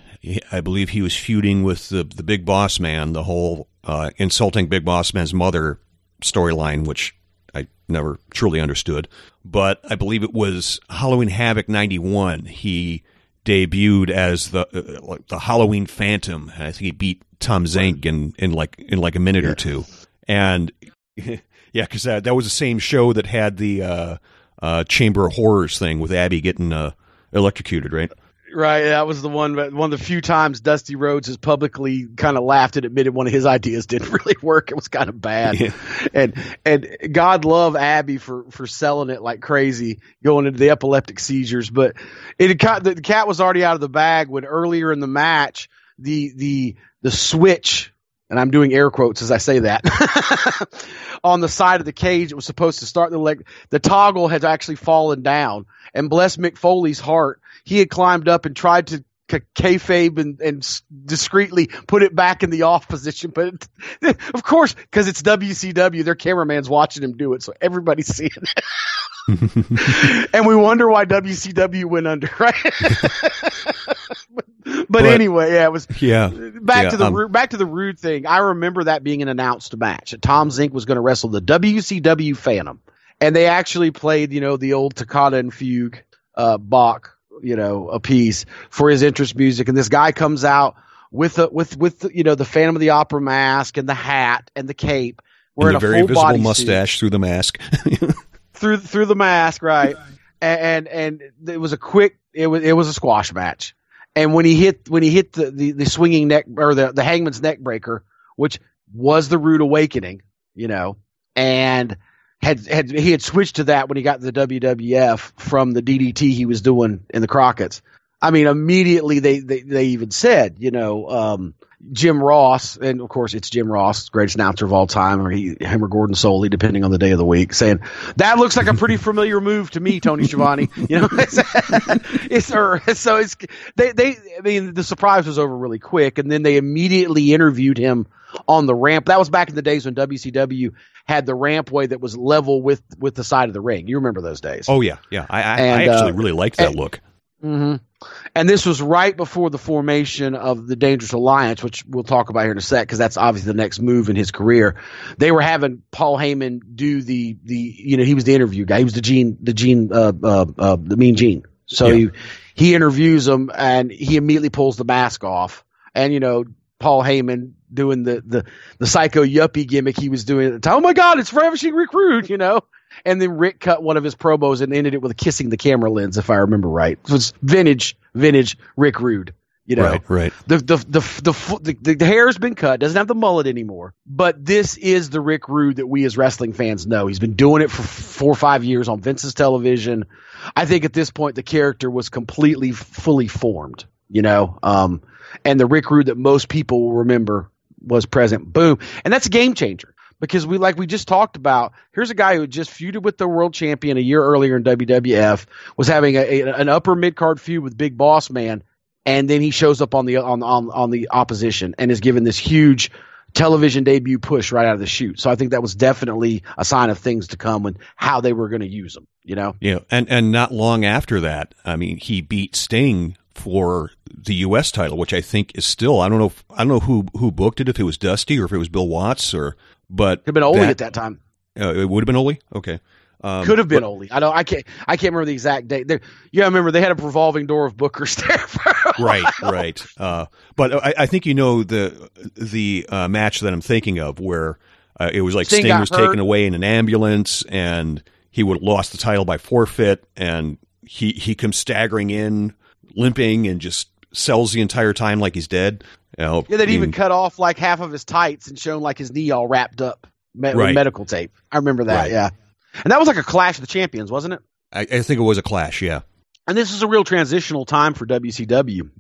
I believe he was feuding with the the Big Boss Man, the whole uh, insulting Big Boss Man's mother storyline, which I never truly understood. But I believe it was Halloween Havoc '91. He debuted as the uh, like the Halloween Phantom, I think he beat Tom Zenk in, in like in like a minute or two. And yeah, because that that was the same show that had the uh, uh, Chamber of Horrors thing with Abby getting uh, electrocuted, right? Right, that was the one. One of the few times Dusty Rhodes has publicly kind of laughed and admitted one of his ideas didn't really work. It was kind of bad, Yeah. and and God love Abby for for selling it like crazy, going into the epileptic seizures. But it had the cat was already out of the bag when earlier in the match the the the switch, and I'm doing air quotes as I say that, on the side of the cage it was supposed to start the leg. The toggle had actually fallen down, and bless Mick Foley's heart, he had climbed up and tried to k- kayfabe and, and discreetly put it back in the off position. But it, of course, because it's WCW, their cameraman's watching him do it, so everybody's seeing it. and we wonder why WCW went under, right? but, but But- anyway, yeah, it was Yeah. back Yeah, to the um, back to the rude thing. I remember that being an announced match. Tom Zenk was going to wrestle the WCW Phantom, and they actually played, you know, the old Toccata and Fugue, uh, Bach, you know, a piece for his interest music. And this guy comes out with the with with you know the Phantom of the Opera mask and the hat and the cape, And wearing the a very full visible body suit mustache through the mask. through through the mask, right? and, and and it was a quick it was it was a squash match. And when he hit when he hit the, the, the swinging neck or the, the hangman's neck breaker, which was the rude awakening, you know, and had had he had switched to that when he got to the WWF from the DDT he was doing in the Crockett's. I mean, immediately they, they, they even said, you know, um, Jim Ross, and of course it's Jim Ross, greatest announcer of all time, or he, him or Gordon Solie, depending on the day of the week, saying that looks like a pretty familiar move to me, Tony Schiavone. You know, it's, it's or, so it's they they. I mean, the surprise was over really quick, and then they immediately interviewed him on the ramp. That was back in the days when WCW had the rampway that was level with with the side of the ring. You remember those days? Oh yeah, yeah. I I, and, I actually uh, really liked that and, look. Mm-hmm. And this was right before the formation of the Dangerous Alliance, which we'll talk about here in a sec, because that's obviously the next move in his career. They were having Paul Heyman do the the you know he was the interview guy. He was the Gene the Gene uh, uh, uh the Mean Gene. So yeah. he he interviews him and he immediately pulls the mask off. And you know Paul Heyman doing the the the psycho yuppie gimmick he was doing at the time. Oh my God, it's Ravishing Rick Rude, you know. And then Rick cut one of his promos and ended it with kissing the camera lens, if I remember right. It was vintage, vintage Rick Rude. You know, right, right. The, the the the the the, hair's been cut, doesn't have the mullet anymore. But this is the Rick Rude that we as wrestling fans know. He's been doing it for four or five years on Vince's television. I think at this point the character was completely fully formed. You know, um, and the Rick Rude that most people will remember was present. Boom, and that's a game changer because we like we just talked about. Here's a guy who just feuded with the world champion a year earlier in WWF, was having a, a, an upper mid card feud with Big Boss Man, and then he shows up on the on on on the opposition and is given this huge television debut push right out of the chute. So I think that was definitely a sign of things to come and how they were going to use him. You know. Yeah, and and not long after that, I mean, he beat Sting for the U.S. title, which I think is still I don't know if, I don't know who who booked it if it was Dusty or if it was Bill Watts or but could have been Ole that, at that time. Uh, it would have been Ole. Okay. Um, Could have been but, Ole. I don't. I can't. I can't remember the exact date. There, yeah, I remember they had a revolving door of bookers there. right, right. Uh, but I, I, think you know the the uh, match that I'm thinking of, where uh, it was like Sting, Sting was hurt. taken away in an ambulance, and he would have lost the title by forfeit, and he he comes staggering in, limping, and just sells the entire time like he's dead. You know, yeah, they'd even cut off like half of his tights and shown like his knee all wrapped up me- right. with medical tape. I remember that. Right. Yeah, and that was like a clash of the champions, wasn't it? I, I think it was a clash. Yeah, and this is a real transitional time for WCW.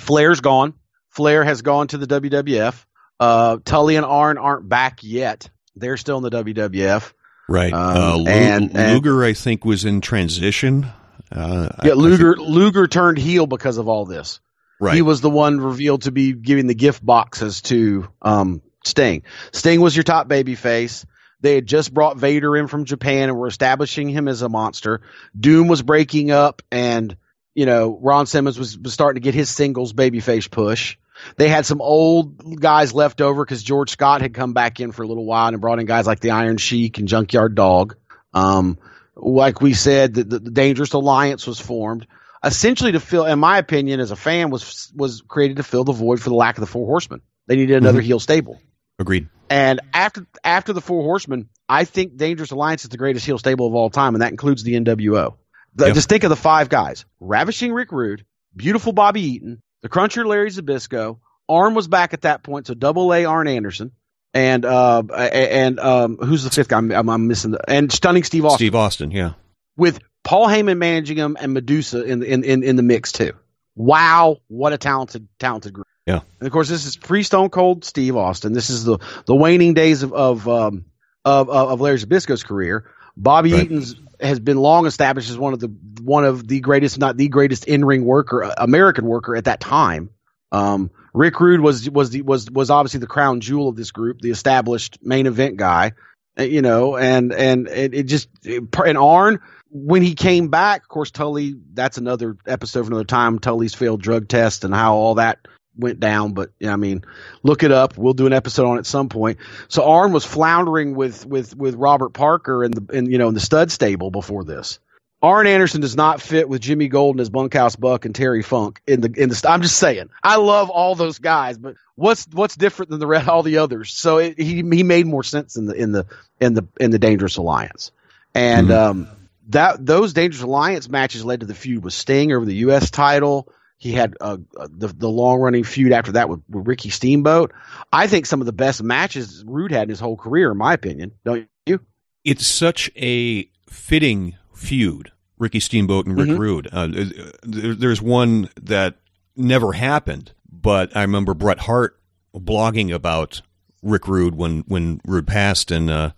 Flair's gone. Flair has gone to the WWF. Uh, Tully and Arn aren't back yet. They're still in the WWF. Right. Um, uh, and, and, Luger, I think, was in transition. Uh, yeah, Luger think... Luger turned heel because of all this. Right. He was the one revealed to be giving the gift boxes to um, Sting. Sting was your top baby face. They had just brought Vader in from Japan and were establishing him as a monster. Doom was breaking up and, you know, Ron Simmons was, was starting to get his singles babyface push. They had some old guys left over because George Scott had come back in for a little while and brought in guys like the Iron Sheik and Junkyard Dog. Um, like we said, the, the, the Dangerous Alliance was formed essentially to fill, in my opinion, as a fan, was was created to fill the void for the lack of the Four Horsemen. They needed another mm-hmm. heel stable. Agreed. And after after the Four Horsemen, I think Dangerous Alliance is the greatest heel stable of all time, and that includes the NWO. The, yep. Just think of the five guys: Ravishing Rick Rude, Beautiful Bobby Eaton, the Cruncher Larry Zbyszko. Arn was back at that point, so Double A Arn Anderson, and uh, and um, who's the fifth guy? I'm, I'm missing the and Stunning Steve Austin. Steve Austin, yeah. With Paul Heyman managing them and Medusa in in in, in the mix too. Wow, what a talented talented group. Yeah. And of course, this is pre Stone Cold Steve Austin. This is the the waning days of of um, of, of Larry Zbyszko's career. Bobby right. Eaton's has been long established as one of the one of the greatest, not the greatest in ring worker, uh, American worker at that time. Um, Rick Rude was was the, was was obviously the crown jewel of this group, the established main event guy. Uh, you know, and and it, it just it, and Arn when he came back, of course, Tully, that's another episode for another time. Tully's failed drug test and how all that went down. But I mean, look it up. We'll do an episode on it at some point. So Arn was floundering with, with, with Robert Parker and the, in, you know, in the stud stable before this. Arn Anderson does not fit with Jimmy Golden as Bunkhouse Buck and Terry Funk in the in the. I'm just saying, I love all those guys, but what's what's different than the all the others? So it, he he made more sense in the in the in the in the Dangerous Alliance, and mm-hmm. um, that those Dangerous Alliance matches led to the feud with Sting over the U.S. title. He had uh, the the long running feud after that with, with, Ricky Steamboat. I think some of the best matches Rude had in his whole career, in my opinion. Don't you? It's such a fitting feud, Ricky Steamboat and Rick Mhm. Rude. Uh, there, there's one that never happened, but I remember Bret Hart blogging about Rick Rude when when Rude passed, and uh,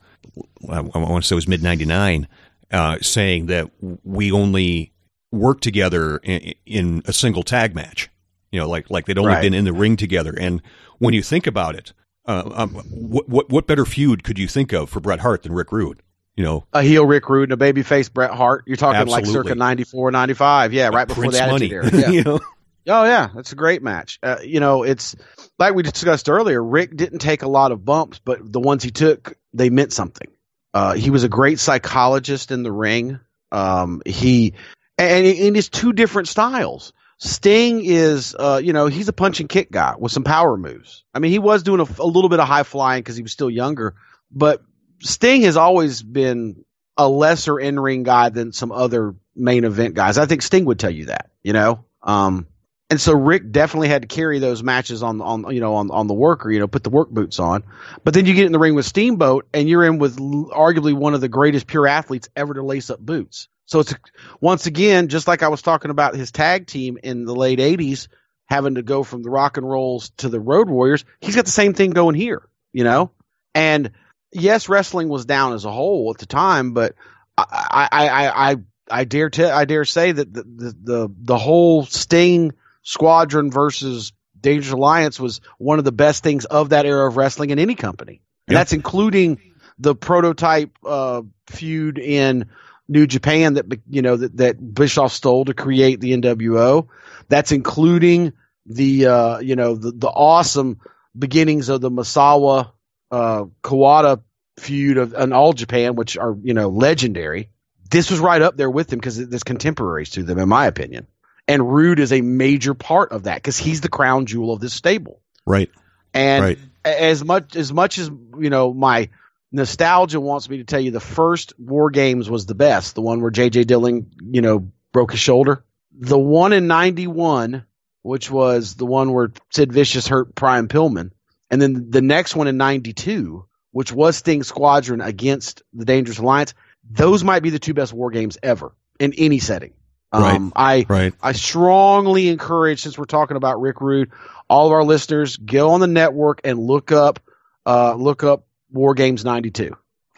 I, I want to say it was mid '99, uh, saying that we only work together in, in a single tag match. You know, like like they'd only Right. been in the ring together. And when you think about it, uh, um, what what what better feud could you think of for Bret Hart than Rick Rude? You know, A heel Rick Rude and a babyface Bret Hart. You're talking like circa 94, 95. Yeah, right before Prince the. Attitude Era. Yeah. you know, Oh yeah, that's a great match. Uh, you know, it's like we discussed earlier. Rick didn't take a lot of bumps, but the ones he took, they meant something. Uh, he was a great psychologist in the ring. Um, he and in his two different styles. Sting is, uh, you know, he's a punch and kick guy with some power moves. I mean, he was doing a, a little bit of high flying because he was still younger, but Sting has always been a lesser in ring guy than some other main event guys. I think Sting would tell you that, you know. Um, and so Rick definitely had to carry those matches on on you know on on the worker, you know, put the work boots on. But then you get in the ring with Steamboat, and you're in with arguably one of the greatest pure athletes ever to lace up boots. So it's once again just like I was talking about his tag team in the late '80s, having to go from the Rock and Rolls to the Road Warriors. He's got the same thing going here, you know. And yes, wrestling was down as a whole at the time, but I I I I, I dare te- I dare say that the, the the the whole Sting squadron versus Dangerous Alliance was one of the best things of that era of wrestling in any company. And Yep. that's including the prototype uh, feud in New Japan that you know that, that Bischoff stole to create the NWO. That's including the uh, you know the, the awesome beginnings of the Misawa uh, Kawada feud of All Japan, which are you know legendary. This was right up there with them because there's contemporaries to them, in my opinion. And Rude is a major part of that because he's the crown jewel of this stable. right, And right. as much as much as you know, my nostalgia wants me to tell you the first War Games was the best, the one where J.J. Dillon, you know, broke his shoulder. The one in '91, which was the one where Sid Vicious hurt Brian Pillman, and then the next one in '92, which was Sting Squadron against the Dangerous Alliance. Those might be the two best War Games ever in any setting. Um, I Right. I strongly encourage, since we're talking about Rick Rude, all of our listeners go on the network and look up, uh, look up War Games '92.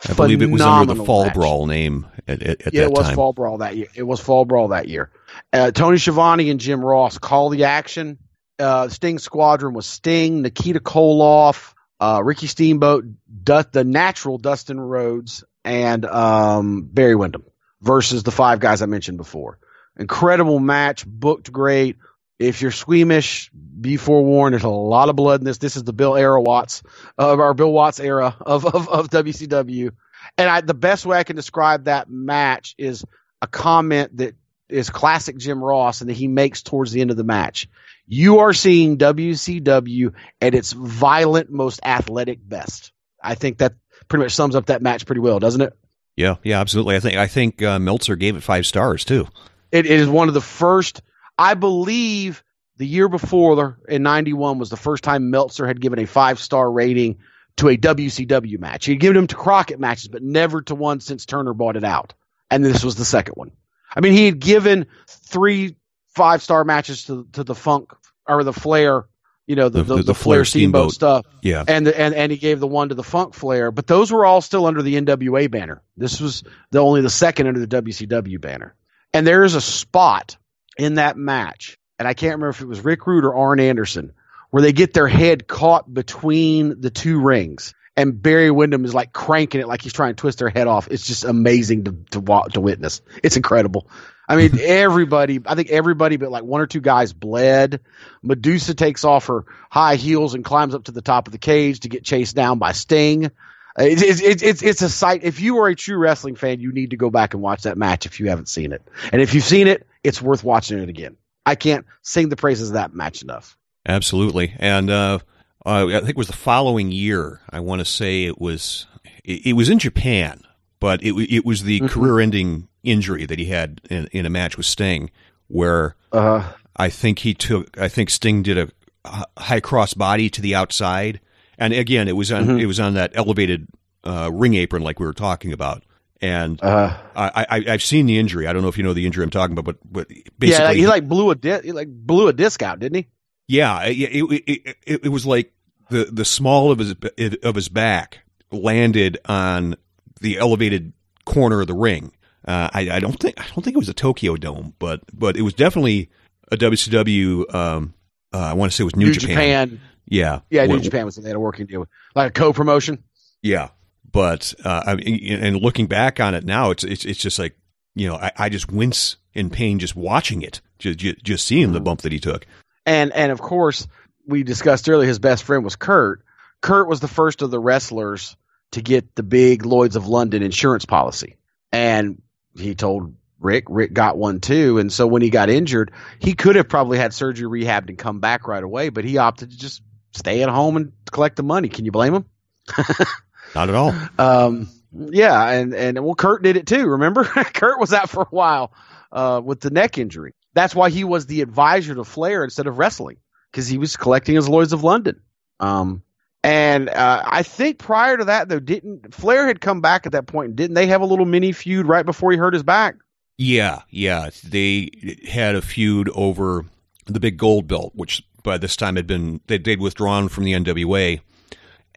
I believe it was under the Fall match. Brawl name at, at, at Yeah, that it was time. Fall Brawl that year. It was Fall Brawl that year. Uh, Tony Schiavone and Jim Ross call the action. Uh, Sting Squadron was Sting, Nikita Koloff, uh, Ricky Steamboat, Du- the natural Dustin Rhodes, and um, Barry Windham versus the five guys I mentioned before. Incredible match, booked great. If you're squeamish, be forewarned. There's a lot of blood in this. This is the Bill era Watts of our Bill Watts era of, of, of WCW. And I, the best way I can describe that match is a comment that is classic Jim Ross and that he makes towards the end of the match. You are seeing WCW at its violent, most athletic best. I think that pretty much sums up that match pretty well, doesn't it? Yeah, yeah, absolutely. I think I think uh, Meltzer gave it five stars too. It, it is one of the first, I believe the year before in 91 was the first time Meltzer had given a five star rating to a WCW match. He'd given them to Crockett matches, but never to one since Turner bought it out. And this was the second one. I mean, he had given three five star matches to, to the Funk or the Flair, you know, the, the, the, Flair Steamboat, stuff Yeah, and and and he gave the one to the Funk Flair, but those were all still under the NWA banner. This was the only the second under the WCW banner. And there is a spot in that match, and I can't remember if it was Rick Rude or Arn Anderson, where they get their head caught between the two rings, and Barry Windham is like cranking it like he's trying to twist their head off. It's just amazing to to to witness. It's incredible. I mean, everybody, I think everybody but like one or two guys bled. Medusa takes off her high heels and climbs up to the top of the cage to get chased down by Sting. It's, it's, it's, a sight. If you are a true wrestling fan, you need to go back and watch that match if you haven't seen it. And if you've seen it, it's worth watching it again. I can't sing the praises of that match enough. absolutely. And uh, uh, I think it was the following year. I want to say it was it, it was in Japan, but it it was the Mhm. career-ending injury that he had in, in a match with Sting, where Uh, I think he took. I think Sting did a high cross body to the outside, and again, it was on Mhm. it was on that elevated uh, ring apron like we were talking about. And uh, I, I have seen the injury. I don't know if you know the injury I'm talking about, but but basically, yeah, he like blew a di- he like blew a disc out, didn't he? Yeah, it, it, it, it was like the the small of his of his back landed on the elevated corner of the ring. Uh, I, I, don't think I don't think it was a Tokyo Dome, but but it was definitely a WCW. Um, uh, I want to say it was New, New Japan. Japan. Yeah, yeah, New Japan was they had a working deal with like a co-promotion. Yeah, but uh, I mean, and looking back on it now, it's it's it's just like you know I, I just wince in pain just watching it, just just seeing the mm-hmm. bump that he took. And and of course we discussed earlier, his best friend was Curt. Curt was the first of the wrestlers to get the big Lloyd's of London insurance policy, and he told Rick. Rick got one too, and so when he got injured, he could have probably had surgery, rehabbed, and come back right away, but he opted to just stay at home and collect the money. Can you blame him? Not at all. Um, yeah, and and well, Curt did it too. Remember, Curt was out for a while uh, with the neck injury. That's why he was the advisor to Flair instead of wrestling because he was collecting his Lloyd's of London. Um, and uh, I think prior to that, though, didn't Flair had come back at that point? Didn't they have a little mini feud right before he hurt his back? Yeah, yeah, they had a feud over the big gold belt, which by this time had been they, would withdrawn from the NWA,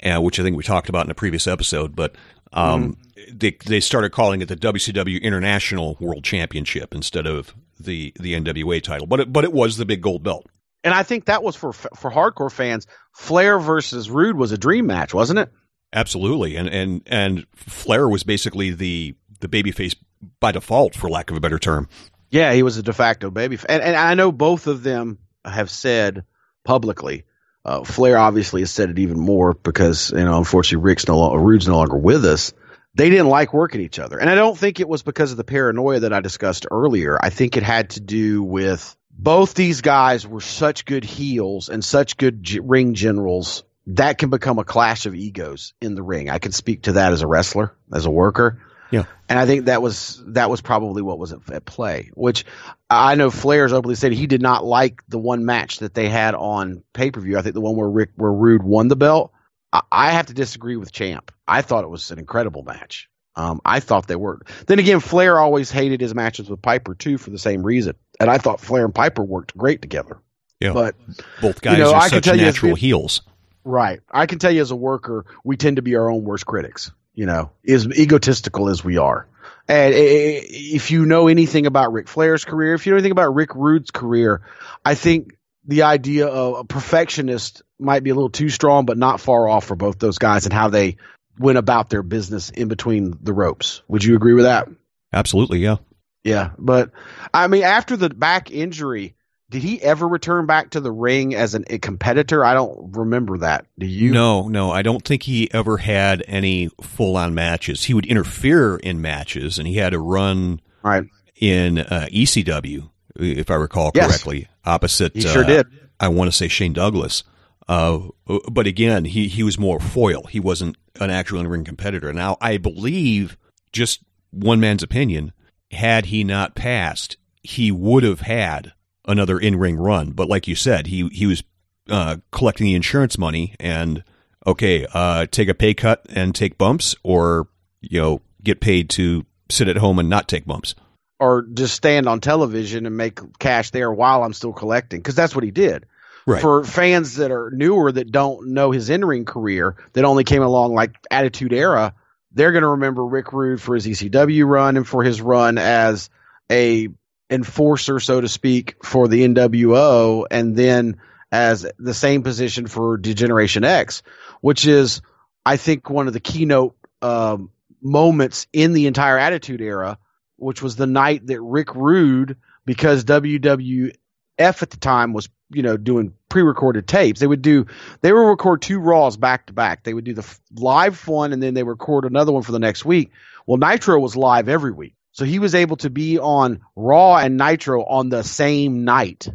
uh, which I think we talked about in a previous episode. But um, mm-hmm. they they started calling it the WCW International World Championship instead of the the NWA title. But it, but it was the big gold belt and I think that was for for hardcore fans. Flair versus Rude was a dream match, wasn't it? Absolutely, and and and Flair was basically the the babyface by default, for lack of a better term. Yeah, he was a de facto baby, and and I know both of them have said publicly. Uh, Flair obviously has said it even more because you know, unfortunately, Rick's no longer, Rude's no longer with us. They didn't like working each other, and I don't think it was because of the paranoia that I discussed earlier. I think it had to do with both these guys were such good heels and such good g- ring generals that can become a clash of egos in the ring. I can speak to that as a wrestler, as a worker. Yeah. And I think that was that was probably what was at, at play. Which I know Flair's openly said he did not like the one match that they had on pay per view. I think the one where Rick where Rude won the belt. I, I have to disagree with Champ. I thought it was an incredible match. Um, I thought they worked. Then again, Flair always hated his matches with Piper too for the same reason, and I thought Flair and Piper worked great together. Yeah, but both guys you know, are I such natural as, heels. Right. I can tell you as a worker, we tend to be our own worst critics. You know, as egotistical as we are. And eh, eh, if you know anything about Ric Flair's career, if you know anything about Rick Rude's career, I think the idea of a perfectionist might be a little too strong, but not far off for both those guys and how they went about their business in between the ropes. Would you agree with that? Absolutely, yeah. Yeah, but I mean, after the back injury, did he ever return back to the ring as an, a competitor? I don't remember that. Do you? No, no, I don't think he ever had any full on matches. He would interfere in matches, and he had a run right. in uh, ECW, if I recall correctly, yes. opposite. He sure uh, did. I want to say Shane Douglas. Uh, but again, he, he was more foil. He wasn't an actual in ring competitor. Now, I believe, just one man's opinion, had he not passed, he would have had another in ring run. But like you said, he he was uh, collecting the insurance money and okay, uh, take a pay cut and take bumps, or you know, get paid to sit at home and not take bumps, or just stand on television and make cash there while I'm still collecting because that's what he did. Right. For fans that are newer that don't know his in ring career, that only came along like Attitude Era, they're going to remember Rick Rude for his ECW run and for his run as a enforcer, so to speak, for the NWO, and then as the same position for Degeneration X, which is, I think, one of the keynote um, moments in the entire Attitude Era, which was the night that Rick Rude, because WWF at the time was you know doing pre-recorded tapes. They would do they would record two Raws back to back. They would do the live one and then they record another one for the next week. Well, Nitro was live every week, so he was able to be on Raw and Nitro on the same night.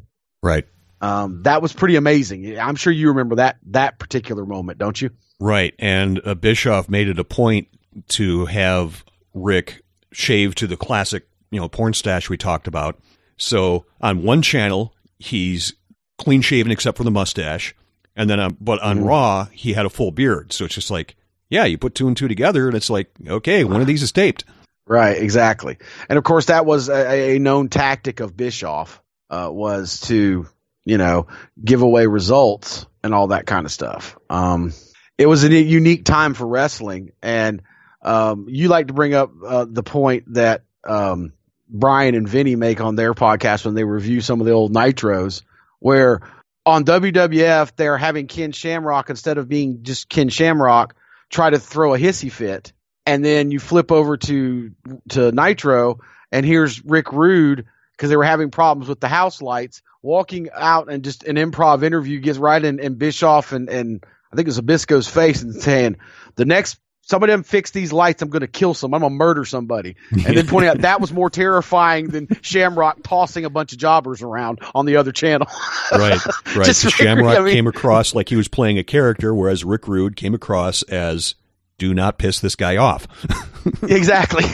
Right. Um, that was pretty amazing. I'm sure you remember that that particular moment, don't you? Right. And uh, Bischoff made it a point to have Rick shave to the classic, you know, porn stash we talked about. So on one channel, he's clean shaven except for the mustache. And then, but on mm. Raw, he had a full beard. So it's just like, yeah, you put two and two together, and it's like, okay, one of these is taped. Right, exactly. And of course, that was a, a known tactic of Bischoff uh, was to, you know, give away results and all that kind of stuff. Um, it was a unique time for wrestling, and um, you like to bring up uh, the point that um, Brian and Vinny make on their podcast when they review some of the old Nitros, where on WWF they're having Ken Shamrock instead of being just Ken Shamrock try to throw a hissy fit, and then you flip over to to Nitro and here's Rick Rude because they were having problems with the house lights, walking out and just an improv interview gets right in, in Bischoff and and I think it was Zbyszko's face and saying the next somebody them fix these lights, I'm going to kill some. I'm going to murder somebody. And then pointing out that was more terrifying than Shamrock tossing a bunch of jobbers around on the other channel. right, right. so Shamrock I mean, came across like he was playing a character, whereas Rick Rude came across as do not piss this guy off. exactly.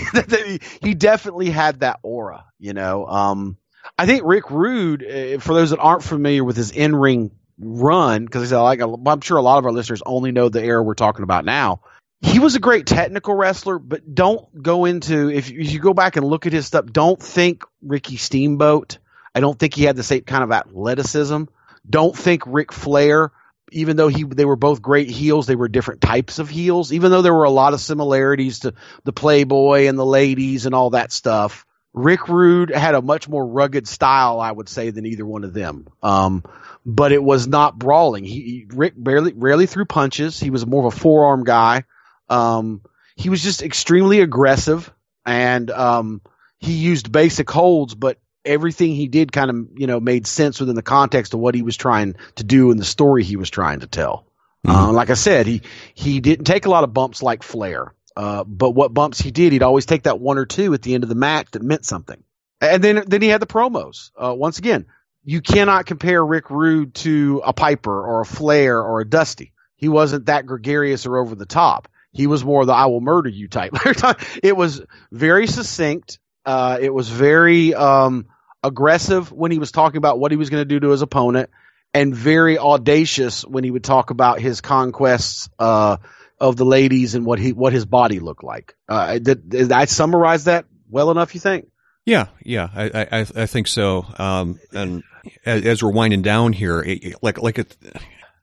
he definitely had that aura, you know. Um, I think Rick Rude, uh, for those that aren't familiar with his in-ring run, because like I'm sure a lot of our listeners only know the era we're talking about now he was a great technical wrestler, but don't go into if you go back and look at his stuff. Don't think Ricky Steamboat. I don't think he had the same kind of athleticism. Don't think Ric Flair. Even though he they were both great heels, they were different types of heels. Even though there were a lot of similarities to the Playboy and the ladies and all that stuff, Rick Rude had a much more rugged style, I would say, than either one of them. Um, but it was not brawling. He, he Rick barely rarely threw punches. He was more of a forearm guy. Um, he was just extremely aggressive and um, he used basic holds, but everything he did kind of you know made sense within the context of what he was trying to do and the story he was trying to tell. Mm-hmm. Uh, like I said, he he didn't take a lot of bumps like Flair, uh, but what bumps he did, he'd always take that one or two at the end of the match that meant something. And then then he had the promos. Uh, once again, you cannot compare Rick Rude to a Piper or a Flair or a Dusty. He wasn't that gregarious or over the top. He was more the "I will murder you" type. it was very succinct. Uh, it was very um, aggressive when he was talking about what he was going to do to his opponent, and very audacious when he would talk about his conquests uh, of the ladies and what he what his body looked like. Uh, did, did I summarize that well enough? You think? Yeah, yeah, I I, I think so. Um, and as, as, we're winding down here, it, like like it,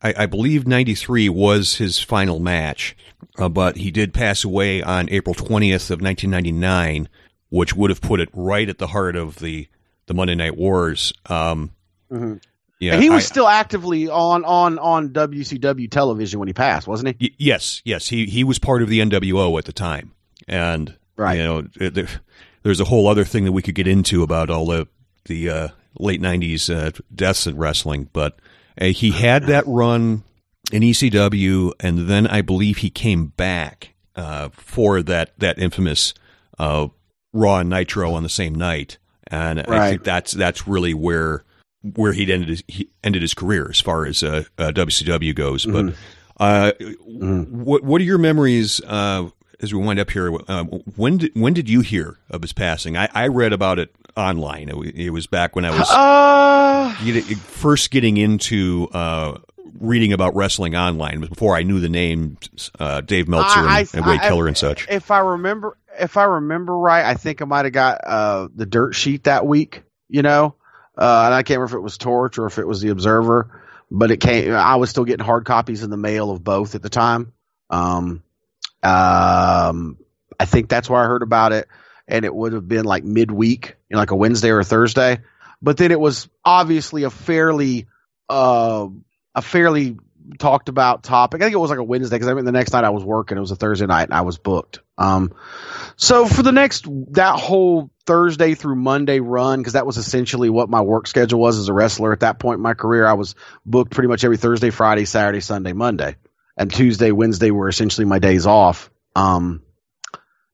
I, I believe '93 was his final match, uh, but he did pass away on April 20th of 1999, which would have put it right at the heart of the the Monday Night Wars. Um, mm-hmm. Yeah, and he was I, still actively on on on WCW television when he passed, wasn't he? Y- yes, yes. He he was part of the NWO at the time, and right. you know, there, there's a whole other thing that we could get into about all the the uh, late '90s uh, deaths in wrestling, but uh, he had that run in ECW, and then I believe he came back uh, for that that infamous uh, Raw and Nitro on the same night, and right. I think that's that's really where where he ended his, he ended his career as far as uh, WCW goes. Mm-hmm. But uh, mm-hmm. what what are your memories? Uh, as we wind up here, when did when did you hear of his passing? I, I read about it online. It, it was back when I was uh, first getting into uh, reading about wrestling online. before I knew the names uh, Dave Meltzer I, and, and, Wade I, Keller and such. If I remember, if I remember right, I think I might have got uh, the dirt sheet that week. You know, uh, and I can't remember if it was Torch or if it was the Observer, but it came. I was still getting hard copies in the mail of both at the time. Um, um, I think that's where I heard about it and it would have been like midweek, you know, like a Wednesday or a Thursday. But then it was obviously a fairly, uh, a fairly talked about topic. I think it was like a Wednesday because I mean the next night I was working. It was a Thursday night and I was booked. Um, so for the next that whole Thursday through Monday run, because that was essentially what my work schedule was as a wrestler at that point in my career. I was booked pretty much every Thursday, Friday, Saturday, Sunday, Monday, and Tuesday, Wednesday were essentially my days off. Um,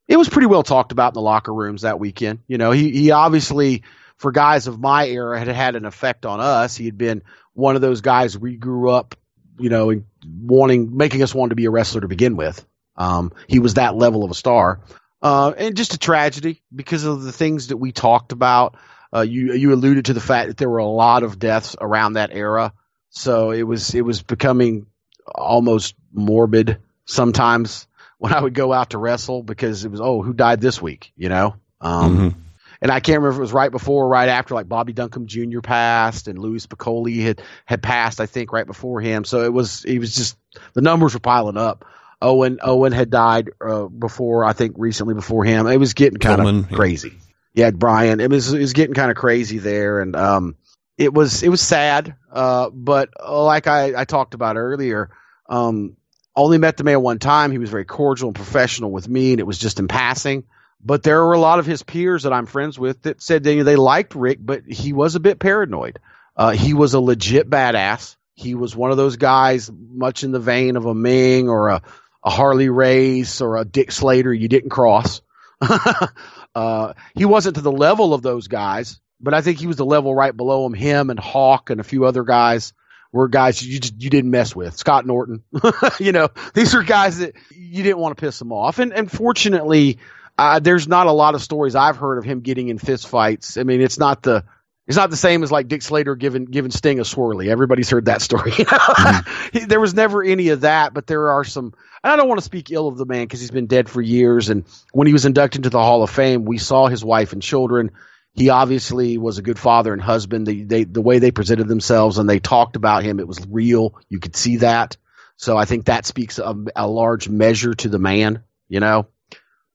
it was pretty well talked about in the locker rooms that weekend. You know, he he obviously for guys of my era had had an effect on us. He had been one of those guys we grew up, you know, wanting making us want to be a wrestler to begin with. Um, he was that level of a star, uh, and just a tragedy because of the things that we talked about. Uh, you you alluded to the fact that there were a lot of deaths around that era, so it was it was becoming almost morbid sometimes when I would go out to wrestle because it was oh who died this week, you know. Um, mm-hmm. And I can't remember if it was right before or right after, like Bobby Duncum Jr. passed and Louie Spicolli had had passed, I think, right before him. So it was it was just the numbers were piling up. Owen Owen had died uh, before, I think, recently before him. It was getting kind of crazy. Yeah, Brian. It was it was getting kind of crazy there, and um, it was it was sad. Uh, but uh, like I, I talked about earlier, um, only met the man one time. He was very cordial and professional with me, and it was just in passing. But there were a lot of his peers that I'm friends with that said they, they liked Rick, but he was a bit paranoid. Uh, he was a legit badass. He was one of those guys, much in the vein of a Meng or a, a Harley Race or a Dick Slater you didn't cross. uh, he wasn't to the level of those guys, but I think he was the level right below him. Him and Hawk and a few other guys were guys you just you didn't mess with. Scott Norton, you know, these are guys that you didn't want to piss them off. And and fortunately, uh, there's not a lot of stories I've heard of him getting in fist fights. I mean, it's not the it's not the same as like Dick Slater giving giving Sting a swirly. Everybody's heard that story. mm-hmm. There was never any of that, but there are some. And I don't want to speak ill of the man because he's been dead for years. And when he was inducted into the Hall of Fame, we saw his wife and children. He obviously was a good father and husband. The they, the way they presented themselves and they talked about him, it was real. You could see that. So I think that speaks a, a large measure to the man. You know,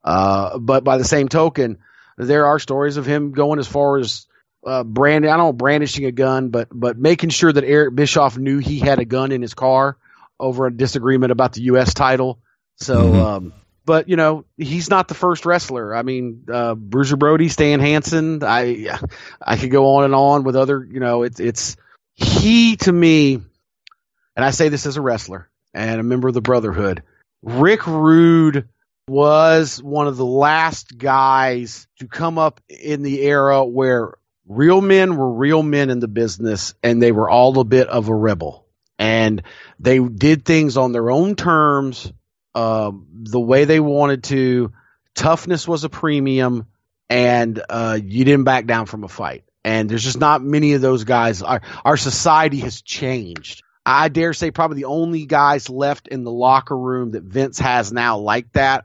uh, but by the same token, there are stories of him going as far as uh, brand. I don't know brandishing a gun, but but making sure that Eric Bischoff knew he had a gun in his car over a disagreement about the U.S. title. So, mm-hmm. um, but you know, he's not the first wrestler. I mean, uh, Bruiser Brody, Stan Hansen. I I could go on and on with other. You know, it's it's he to me, and I say this as a wrestler and a member of the Brotherhood. Rick Rude was one of the last guys to come up in the era where real men were real men in the business and they were all a bit of a rebel. And they did things on their own terms um, the way they wanted to. Toughness was a premium and uh, you didn't back down from a fight. And there's just not many of those guys. Our, our society has changed. I dare say probably the only guys left in the locker room that vince has now like that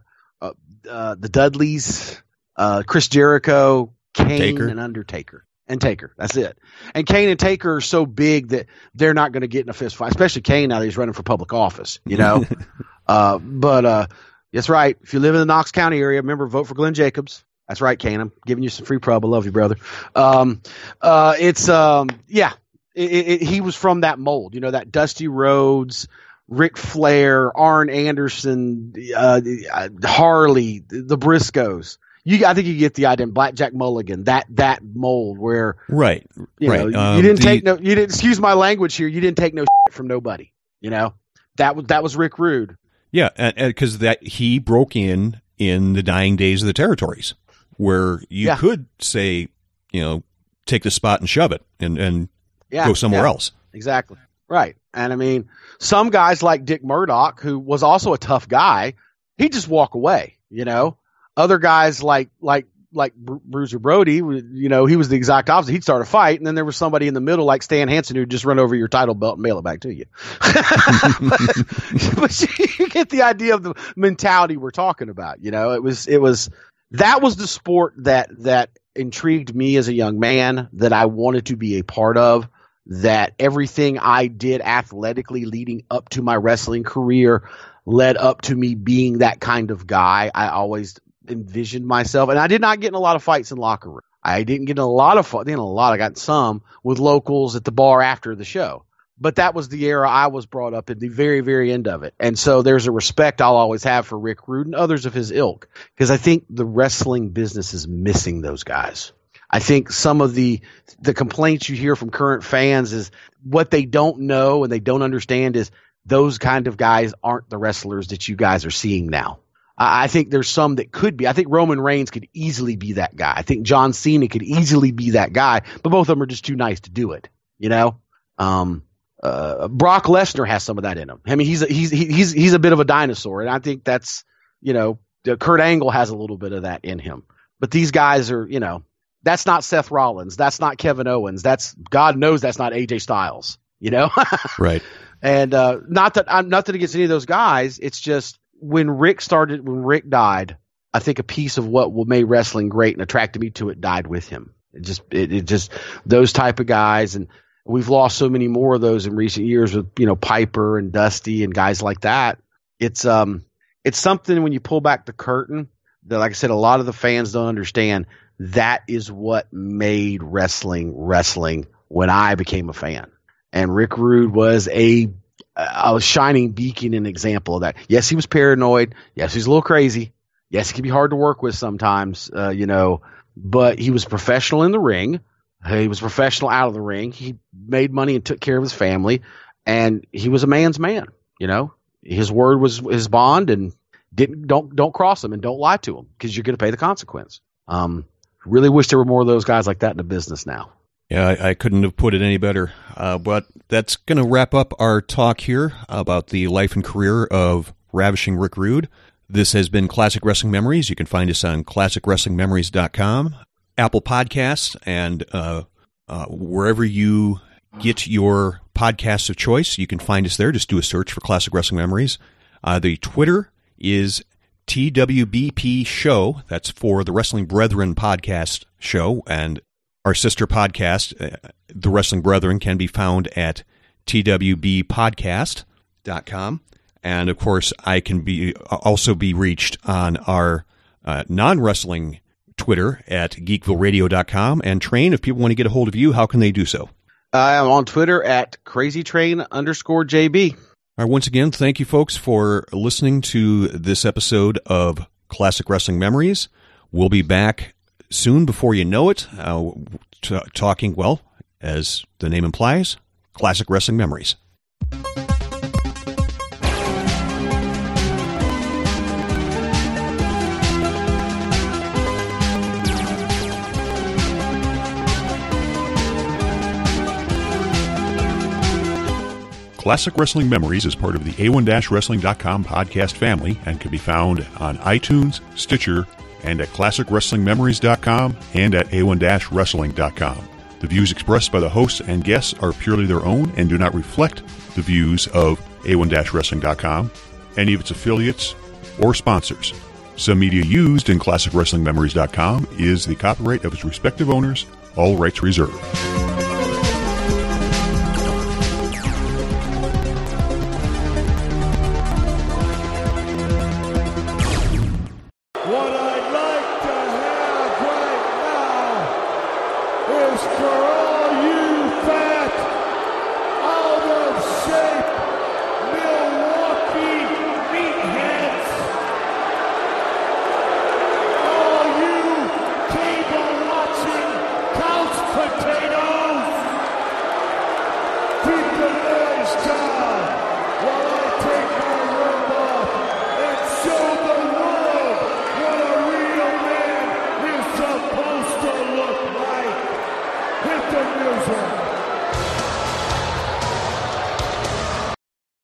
uh, the Dudleys, uh, Chris Jericho, Kane, Taker. and Undertaker. And Taker. That's it. And Kane and Taker are so big that they're not going to get in a fist fight, especially Kane now that he's running for public office, you know? uh, but, uh, that's right. If you live in the Knox County area, remember, vote for Glenn Jacobs. That's right, Kane. I'm giving you some free prob. I love you, brother. Um, uh, it's, um, yeah, it, it, he was from that mold, you know, that Dusty Rhodes, Ric Flair, Arn Anderson, uh, Harley, the Briscoes. You, I think you get the idea. Blackjack Mulligan, that that mold where right, you right. Know, um, you didn't the, take no. You didn't excuse my language here. You didn't take no from nobody. You know that was that was Rick Rude. Yeah, because that he broke in in the dying days of the territories, where you yeah. could say, you know, take the spot and shove it and and yeah, go somewhere yeah. else. Exactly. Right. And I mean, some guys like Dick Murdoch, who was also a tough guy, he'd just walk away, you know. Other guys like like like Bruiser Brody, you know, he was the exact opposite. He'd start a fight, and then there was somebody in the middle like Stan Hansen who'd just run over your title belt and mail it back to you. but, but you get the idea of the mentality we're talking about. You know, it was it was that was the sport that that intrigued me as a young man that I wanted to be a part of that everything I did athletically leading up to my wrestling career led up to me being that kind of guy. I always envisioned myself, and I did not get in a lot of fights in locker room. I didn't get in a lot of fun. a lot. I got some with locals at the bar after the show. But that was the era I was brought up in the very, very end of it. And so there's a respect I'll always have for Rick Rude and others of his ilk because I think the wrestling business is missing those guys. I think some of the the complaints you hear from current fans is what they don't know and they don't understand is those kind of guys aren't the wrestlers that you guys are seeing now. I think there's some that could be. I think Roman Reigns could easily be that guy. I think John Cena could easily be that guy, but both of them are just too nice to do it. You know, um, uh, Brock Lesnar has some of that in him. I mean, he's a, he's he's he's a bit of a dinosaur, and I think that's you know, Kurt Angle has a little bit of that in him. But these guys are, you know, that's not Seth Rollins. That's not Kevin Owens. That's God knows that's not AJ Styles. You know, right? And uh, not that I'm nothing against any of those guys. It's just when Rick started, when Rick died, I think a piece of what made wrestling great and attracted me to it died with him. It just, it, it just those type of guys, and we've lost so many more of those in recent years with you know Piper and Dusty and guys like that. It's um, it's something when you pull back the curtain that, like I said, a lot of the fans don't understand. That is what made wrestling wrestling when I became a fan. And Rick Rude was a a shining beacon and example of that. Yes, he was paranoid. Yes, he's a little crazy. Yes, he can be hard to work with sometimes, uh, you know, but he was professional in the ring. He was professional out of the ring. He made money and took care of his family, and he was a man's man. You know, his word was his bond, and didn't don't don't cross him and don't lie to him because you're going to pay the consequence. Um, really wish there were more of those guys like that in the business now. Yeah, I, I couldn't have put it any better. Uh, but that's going to wrap up our talk here about the life and career of Ravishing Rick Rude. This has been Classic Wrestling Memories. You can find us on classicwrestlingmemories.com, Apple Podcasts, and uh, uh, wherever you get your podcasts of choice. You can find us there. Just do a search for Classic Wrestling Memories. Uh, the Twitter is TWBP Show. That's for the Wrestling Brethren podcast show. And our sister podcast, uh, The Wrestling Brethren, can be found at twbpodcast.com. And of course, I can be also be reached on our uh, non wrestling Twitter at geekvilleradio.com. And Train, if people want to get a hold of you, how can they do so? I am on Twitter at crazytrain underscore JB. All right, once again, thank you folks for listening to this episode of Classic Wrestling Memories. We'll be back soon before you know it, uh, t- talking, well, as the name implies, classic wrestling memories. Classic Wrestling Memories is part of the A1-Wrestling.com podcast family and can be found on iTunes, Stitcher, and at classicwrestlingmemories.com and at a1-wrestling.com. The views expressed by the hosts and guests are purely their own and do not reflect the views of a1-wrestling.com, any of its affiliates, or sponsors. Some media used in classicwrestlingmemories.com is the copyright of its respective owners, all rights reserved.